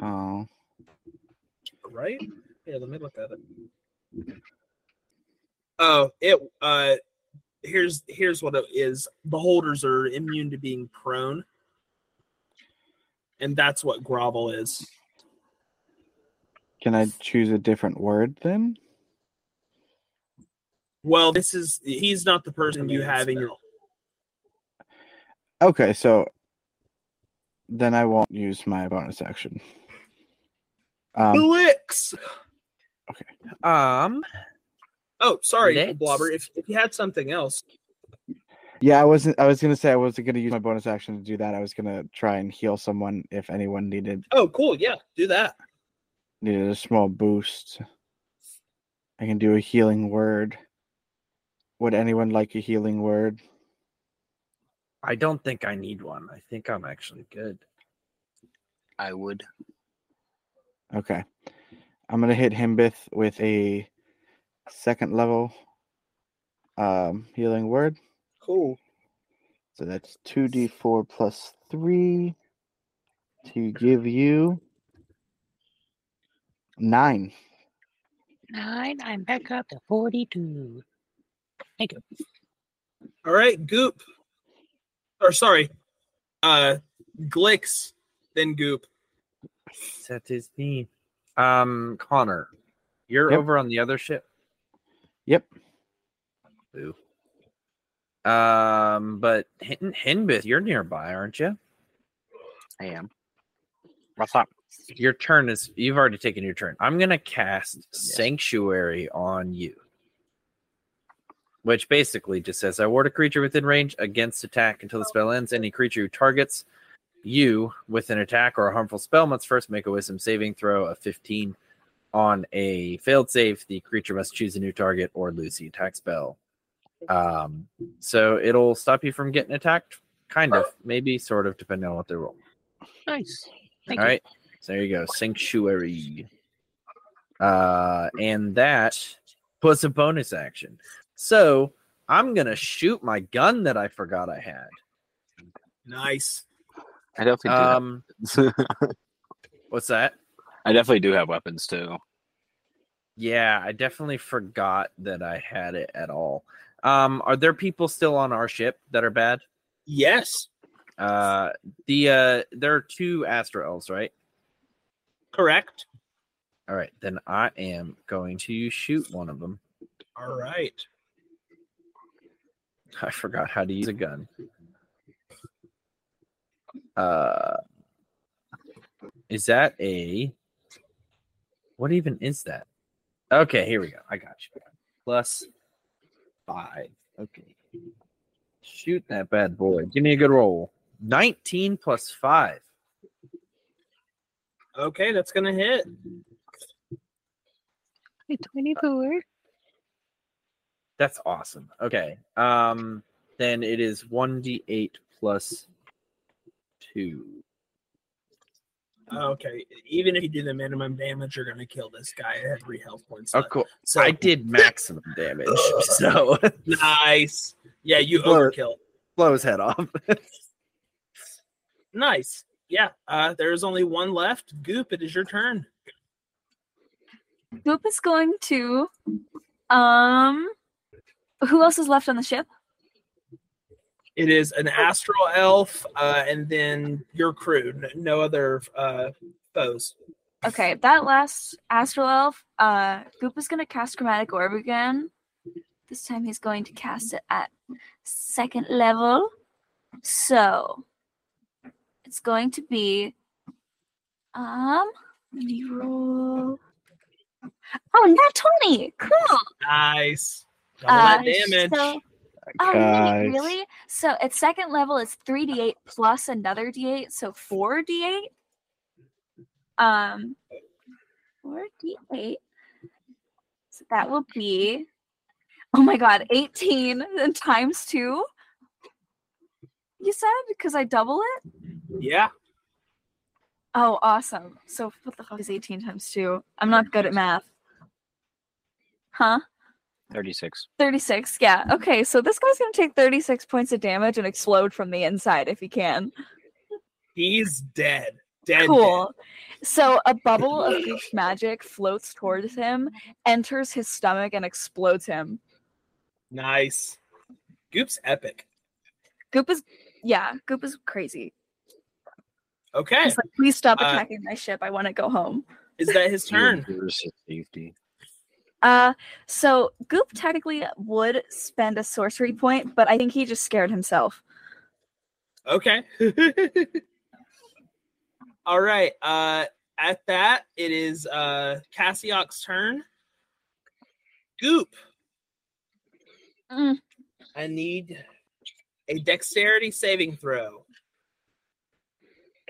Oh, Right? Yeah, let me look at it. Oh, it uh here's here's what it is. Beholders are immune to being prone. And that's what grovel is. Can I choose a different word then? Well, this is he's not the person you have in your Okay, so then I won't use my bonus action. Um, Blix. Um, Oh, sorry, Let's- Blobber. If, if you had something else, yeah, I wasn't. I was gonna say I wasn't gonna use my bonus action to do that. I was gonna try and heal someone if anyone needed oh, cool, yeah, do that. Needed a small boost. I can do a healing word. Would anyone like a healing word? I don't think I need one. I think I'm actually good. I would. Okay. I'm gonna hit Hinbith with a second level um healing word. Cool. So that's 2d4 plus 3 to give you 9. Nine. I'm back up to 42. Thank you. All right, Guup. Or sorry, uh, Glix, then Guup. That is me. Um, Connor, you're Yep. over on the other ship. Yep. Boo. Um, but Hin- Hinbith, you're nearby, aren't you? I am. What's up? Your turn is. You've already taken your turn. I'm gonna cast Sanctuary on you, which basically just says, "I ward a creature within range against attack until the spell ends. Any creature who targets you with an attack or a harmful spell must first make a Wisdom saving throw of 15. On a failed save, the creature must choose a new target or lose the attack spell. Um, so it'll stop you from getting attacked, kind of, maybe, sort of, depending on what they roll. Nice. Thank All you. right. So there you go. Sanctuary. Uh, and that was a bonus action. So I'm gonna shoot my gun that I forgot I had. Nice. I definitely do. Um, have, what's that? I definitely do have weapons too. Yeah, I definitely forgot that I had it at all. Um, are there people still on our ship that are bad? Yes. Uh, the uh, there are two Astral Elves, right? Correct. All right, then I am going to shoot one of them. All right. I forgot how to use a gun. Uh, is that a what even is that? Okay, here we go. I got you. Plus five. Okay. Shoot that bad boy. Give me a good roll. 19 plus five. Okay, that's gonna hit. Hey, 24. That's awesome. Okay. Um, then it is 1d8 plus two. Okay, even if you do the minimum damage, you're gonna kill this guy at three health points. Oh, left. cool. So I did maximum damage. So nice. Yeah, you Blow- overkill. blow his head off. Nice. Yeah. Uh, there's only one left. Guup, it is your turn. Guup is going to. Um, who else is left on the ship? It is an astral elf, uh, and then your crew. No other uh, foes. Okay, that last astral elf. Uh, Guup is going to cast chromatic orb again. This time he's going to cast it at second level. So it's going to be um. Let me roll. Oh, not twenty. Cool. Nice. Double Uh, that damage. so- Oh, Guys. really? really? So at second level, it's 3d8 plus another d8, so 4d8. Um, 4d8. So that will be, oh my god, 18 and times 2. You said because I double it? Yeah. Oh, awesome. So what the fuck is 18 times 2? I'm not good at math. Huh? 36. 36, yeah. Okay, so this guy's gonna take 36 points of damage and explode from the inside if he can. He's dead. Dead. Cool. So a bubble of Guup's magic floats towards him, enters his stomach, and explodes him. Nice. Guup's epic. Guup is yeah, Guup is crazy. Okay. He's like, please stop Uh, attacking my ship. I want to go home. Is that his turn? Safety. Uh so Guup technically would spend a sorcery point, but I think he just scared himself. Okay. All right. Uh at that, it is uh Cassiok's turn. Guup. Mm. I need a dexterity saving throw.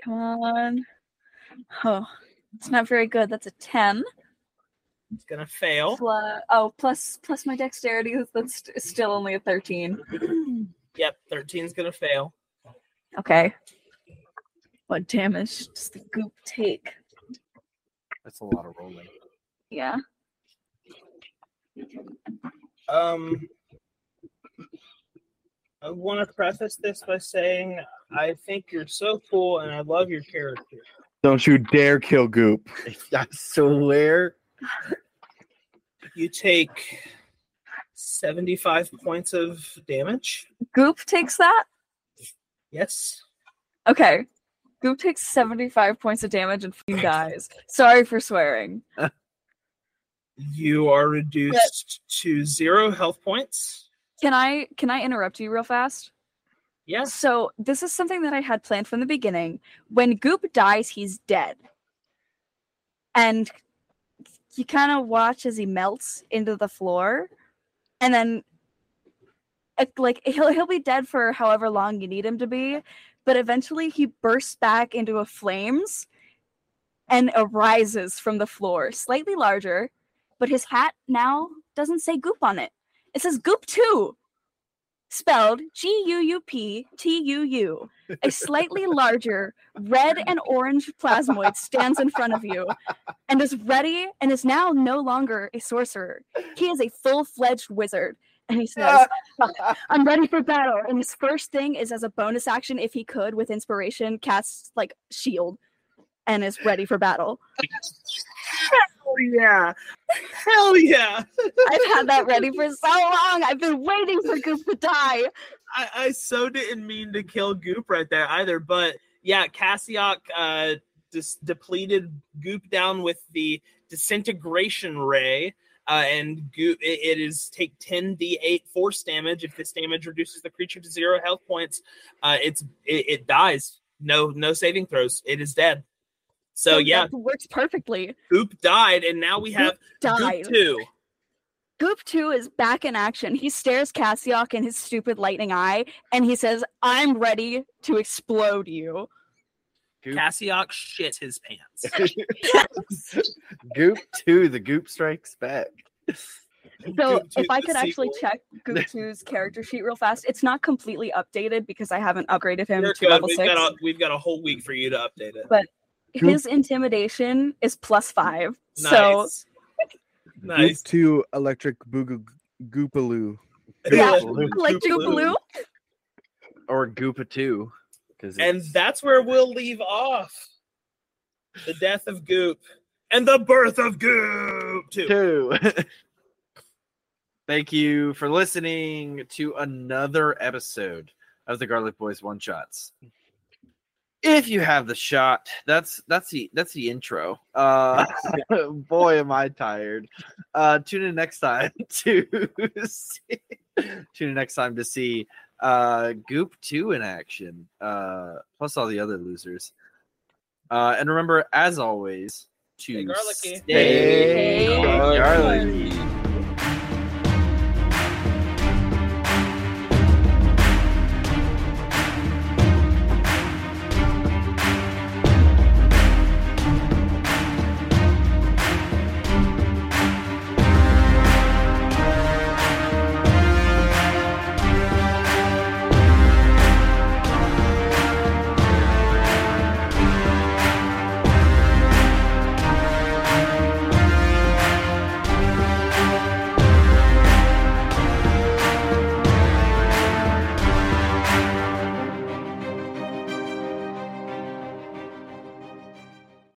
Come on. Oh, it's not very good. That's a 10. It's gonna fail. Plus, oh, plus plus my dexterity. That's still only a 13. Yep, 13's gonna fail. Okay. What damage does the goop take? That's a lot of rolling. Yeah. Um, I want to preface this by saying I think you're so cool and I love your character. Don't you dare kill Guup. I swear. You take 75 points of damage. Guup takes that? Yes. Okay. Guup takes 75 points of damage and fucking dies. Sorry for swearing. You are reduced to zero health points. Can I can I interrupt you real fast? Yes. So this is something that I had planned from the beginning. When Guup dies, he's dead. And you kind of watch as he melts into the floor. And then uh, like he'll he'll be dead for however long you need him to be, but eventually he bursts back into a flames and arises from the floor, slightly larger, but his hat now doesn't say Guup on it. It says Guup 2 spelled G U U P T U U. A slightly larger red and orange plasmoid stands in front of you and is ready and is now no longer a sorcerer. He is a full fledged wizard. And he says, I'm ready for battle. And his first thing is as a bonus action, if he could, with inspiration, casts like shield and is ready for battle. Yeah. Hell yeah. I've had that ready for so long. I've been waiting for Guup to die. I, I so didn't mean to kill Guup right there either, but yeah, Cassiok uh just depleted Guup down with the disintegration ray. Uh, and Guup, it, it is take 10 d8 force damage. If this damage reduces the creature to zero health points, uh, it's it, it dies. No, no saving throws. It is dead. So yeah, that works perfectly. Guup died, and now we have died. Guup two. Guup 2 is back in action. He stares Cassiok in his stupid lightning eye and he says, I'm ready to explode you. Cassiok shit his pants. Guup two, the Guup strikes back. So Guup if I could actually sequel. check Guup 2's character sheet real fast, it's not completely updated because I haven't upgraded him You're to good. level We've 6. got a, we've got a whole week for you to update it. But Guup- his intimidation is plus 5. So Nice. Guup nice. two, electric booga goopaloo. yeah, Goopaloo. like Goopaloo. Goopaloo. Or Goopa 2. And that's where we'll leave off. The death of Guup and the birth of Guup too. two. Thank you for listening to another episode of the Garlic Boys One Shots. If you have the shot, that's that's the that's the intro. Uh boy am I tired. Uh tune in next time to see, tune in next time to see uh Guup 2 in action. Uh plus all the other losers. Uh and remember as always to Stay garlicky. stay Stay garlicky.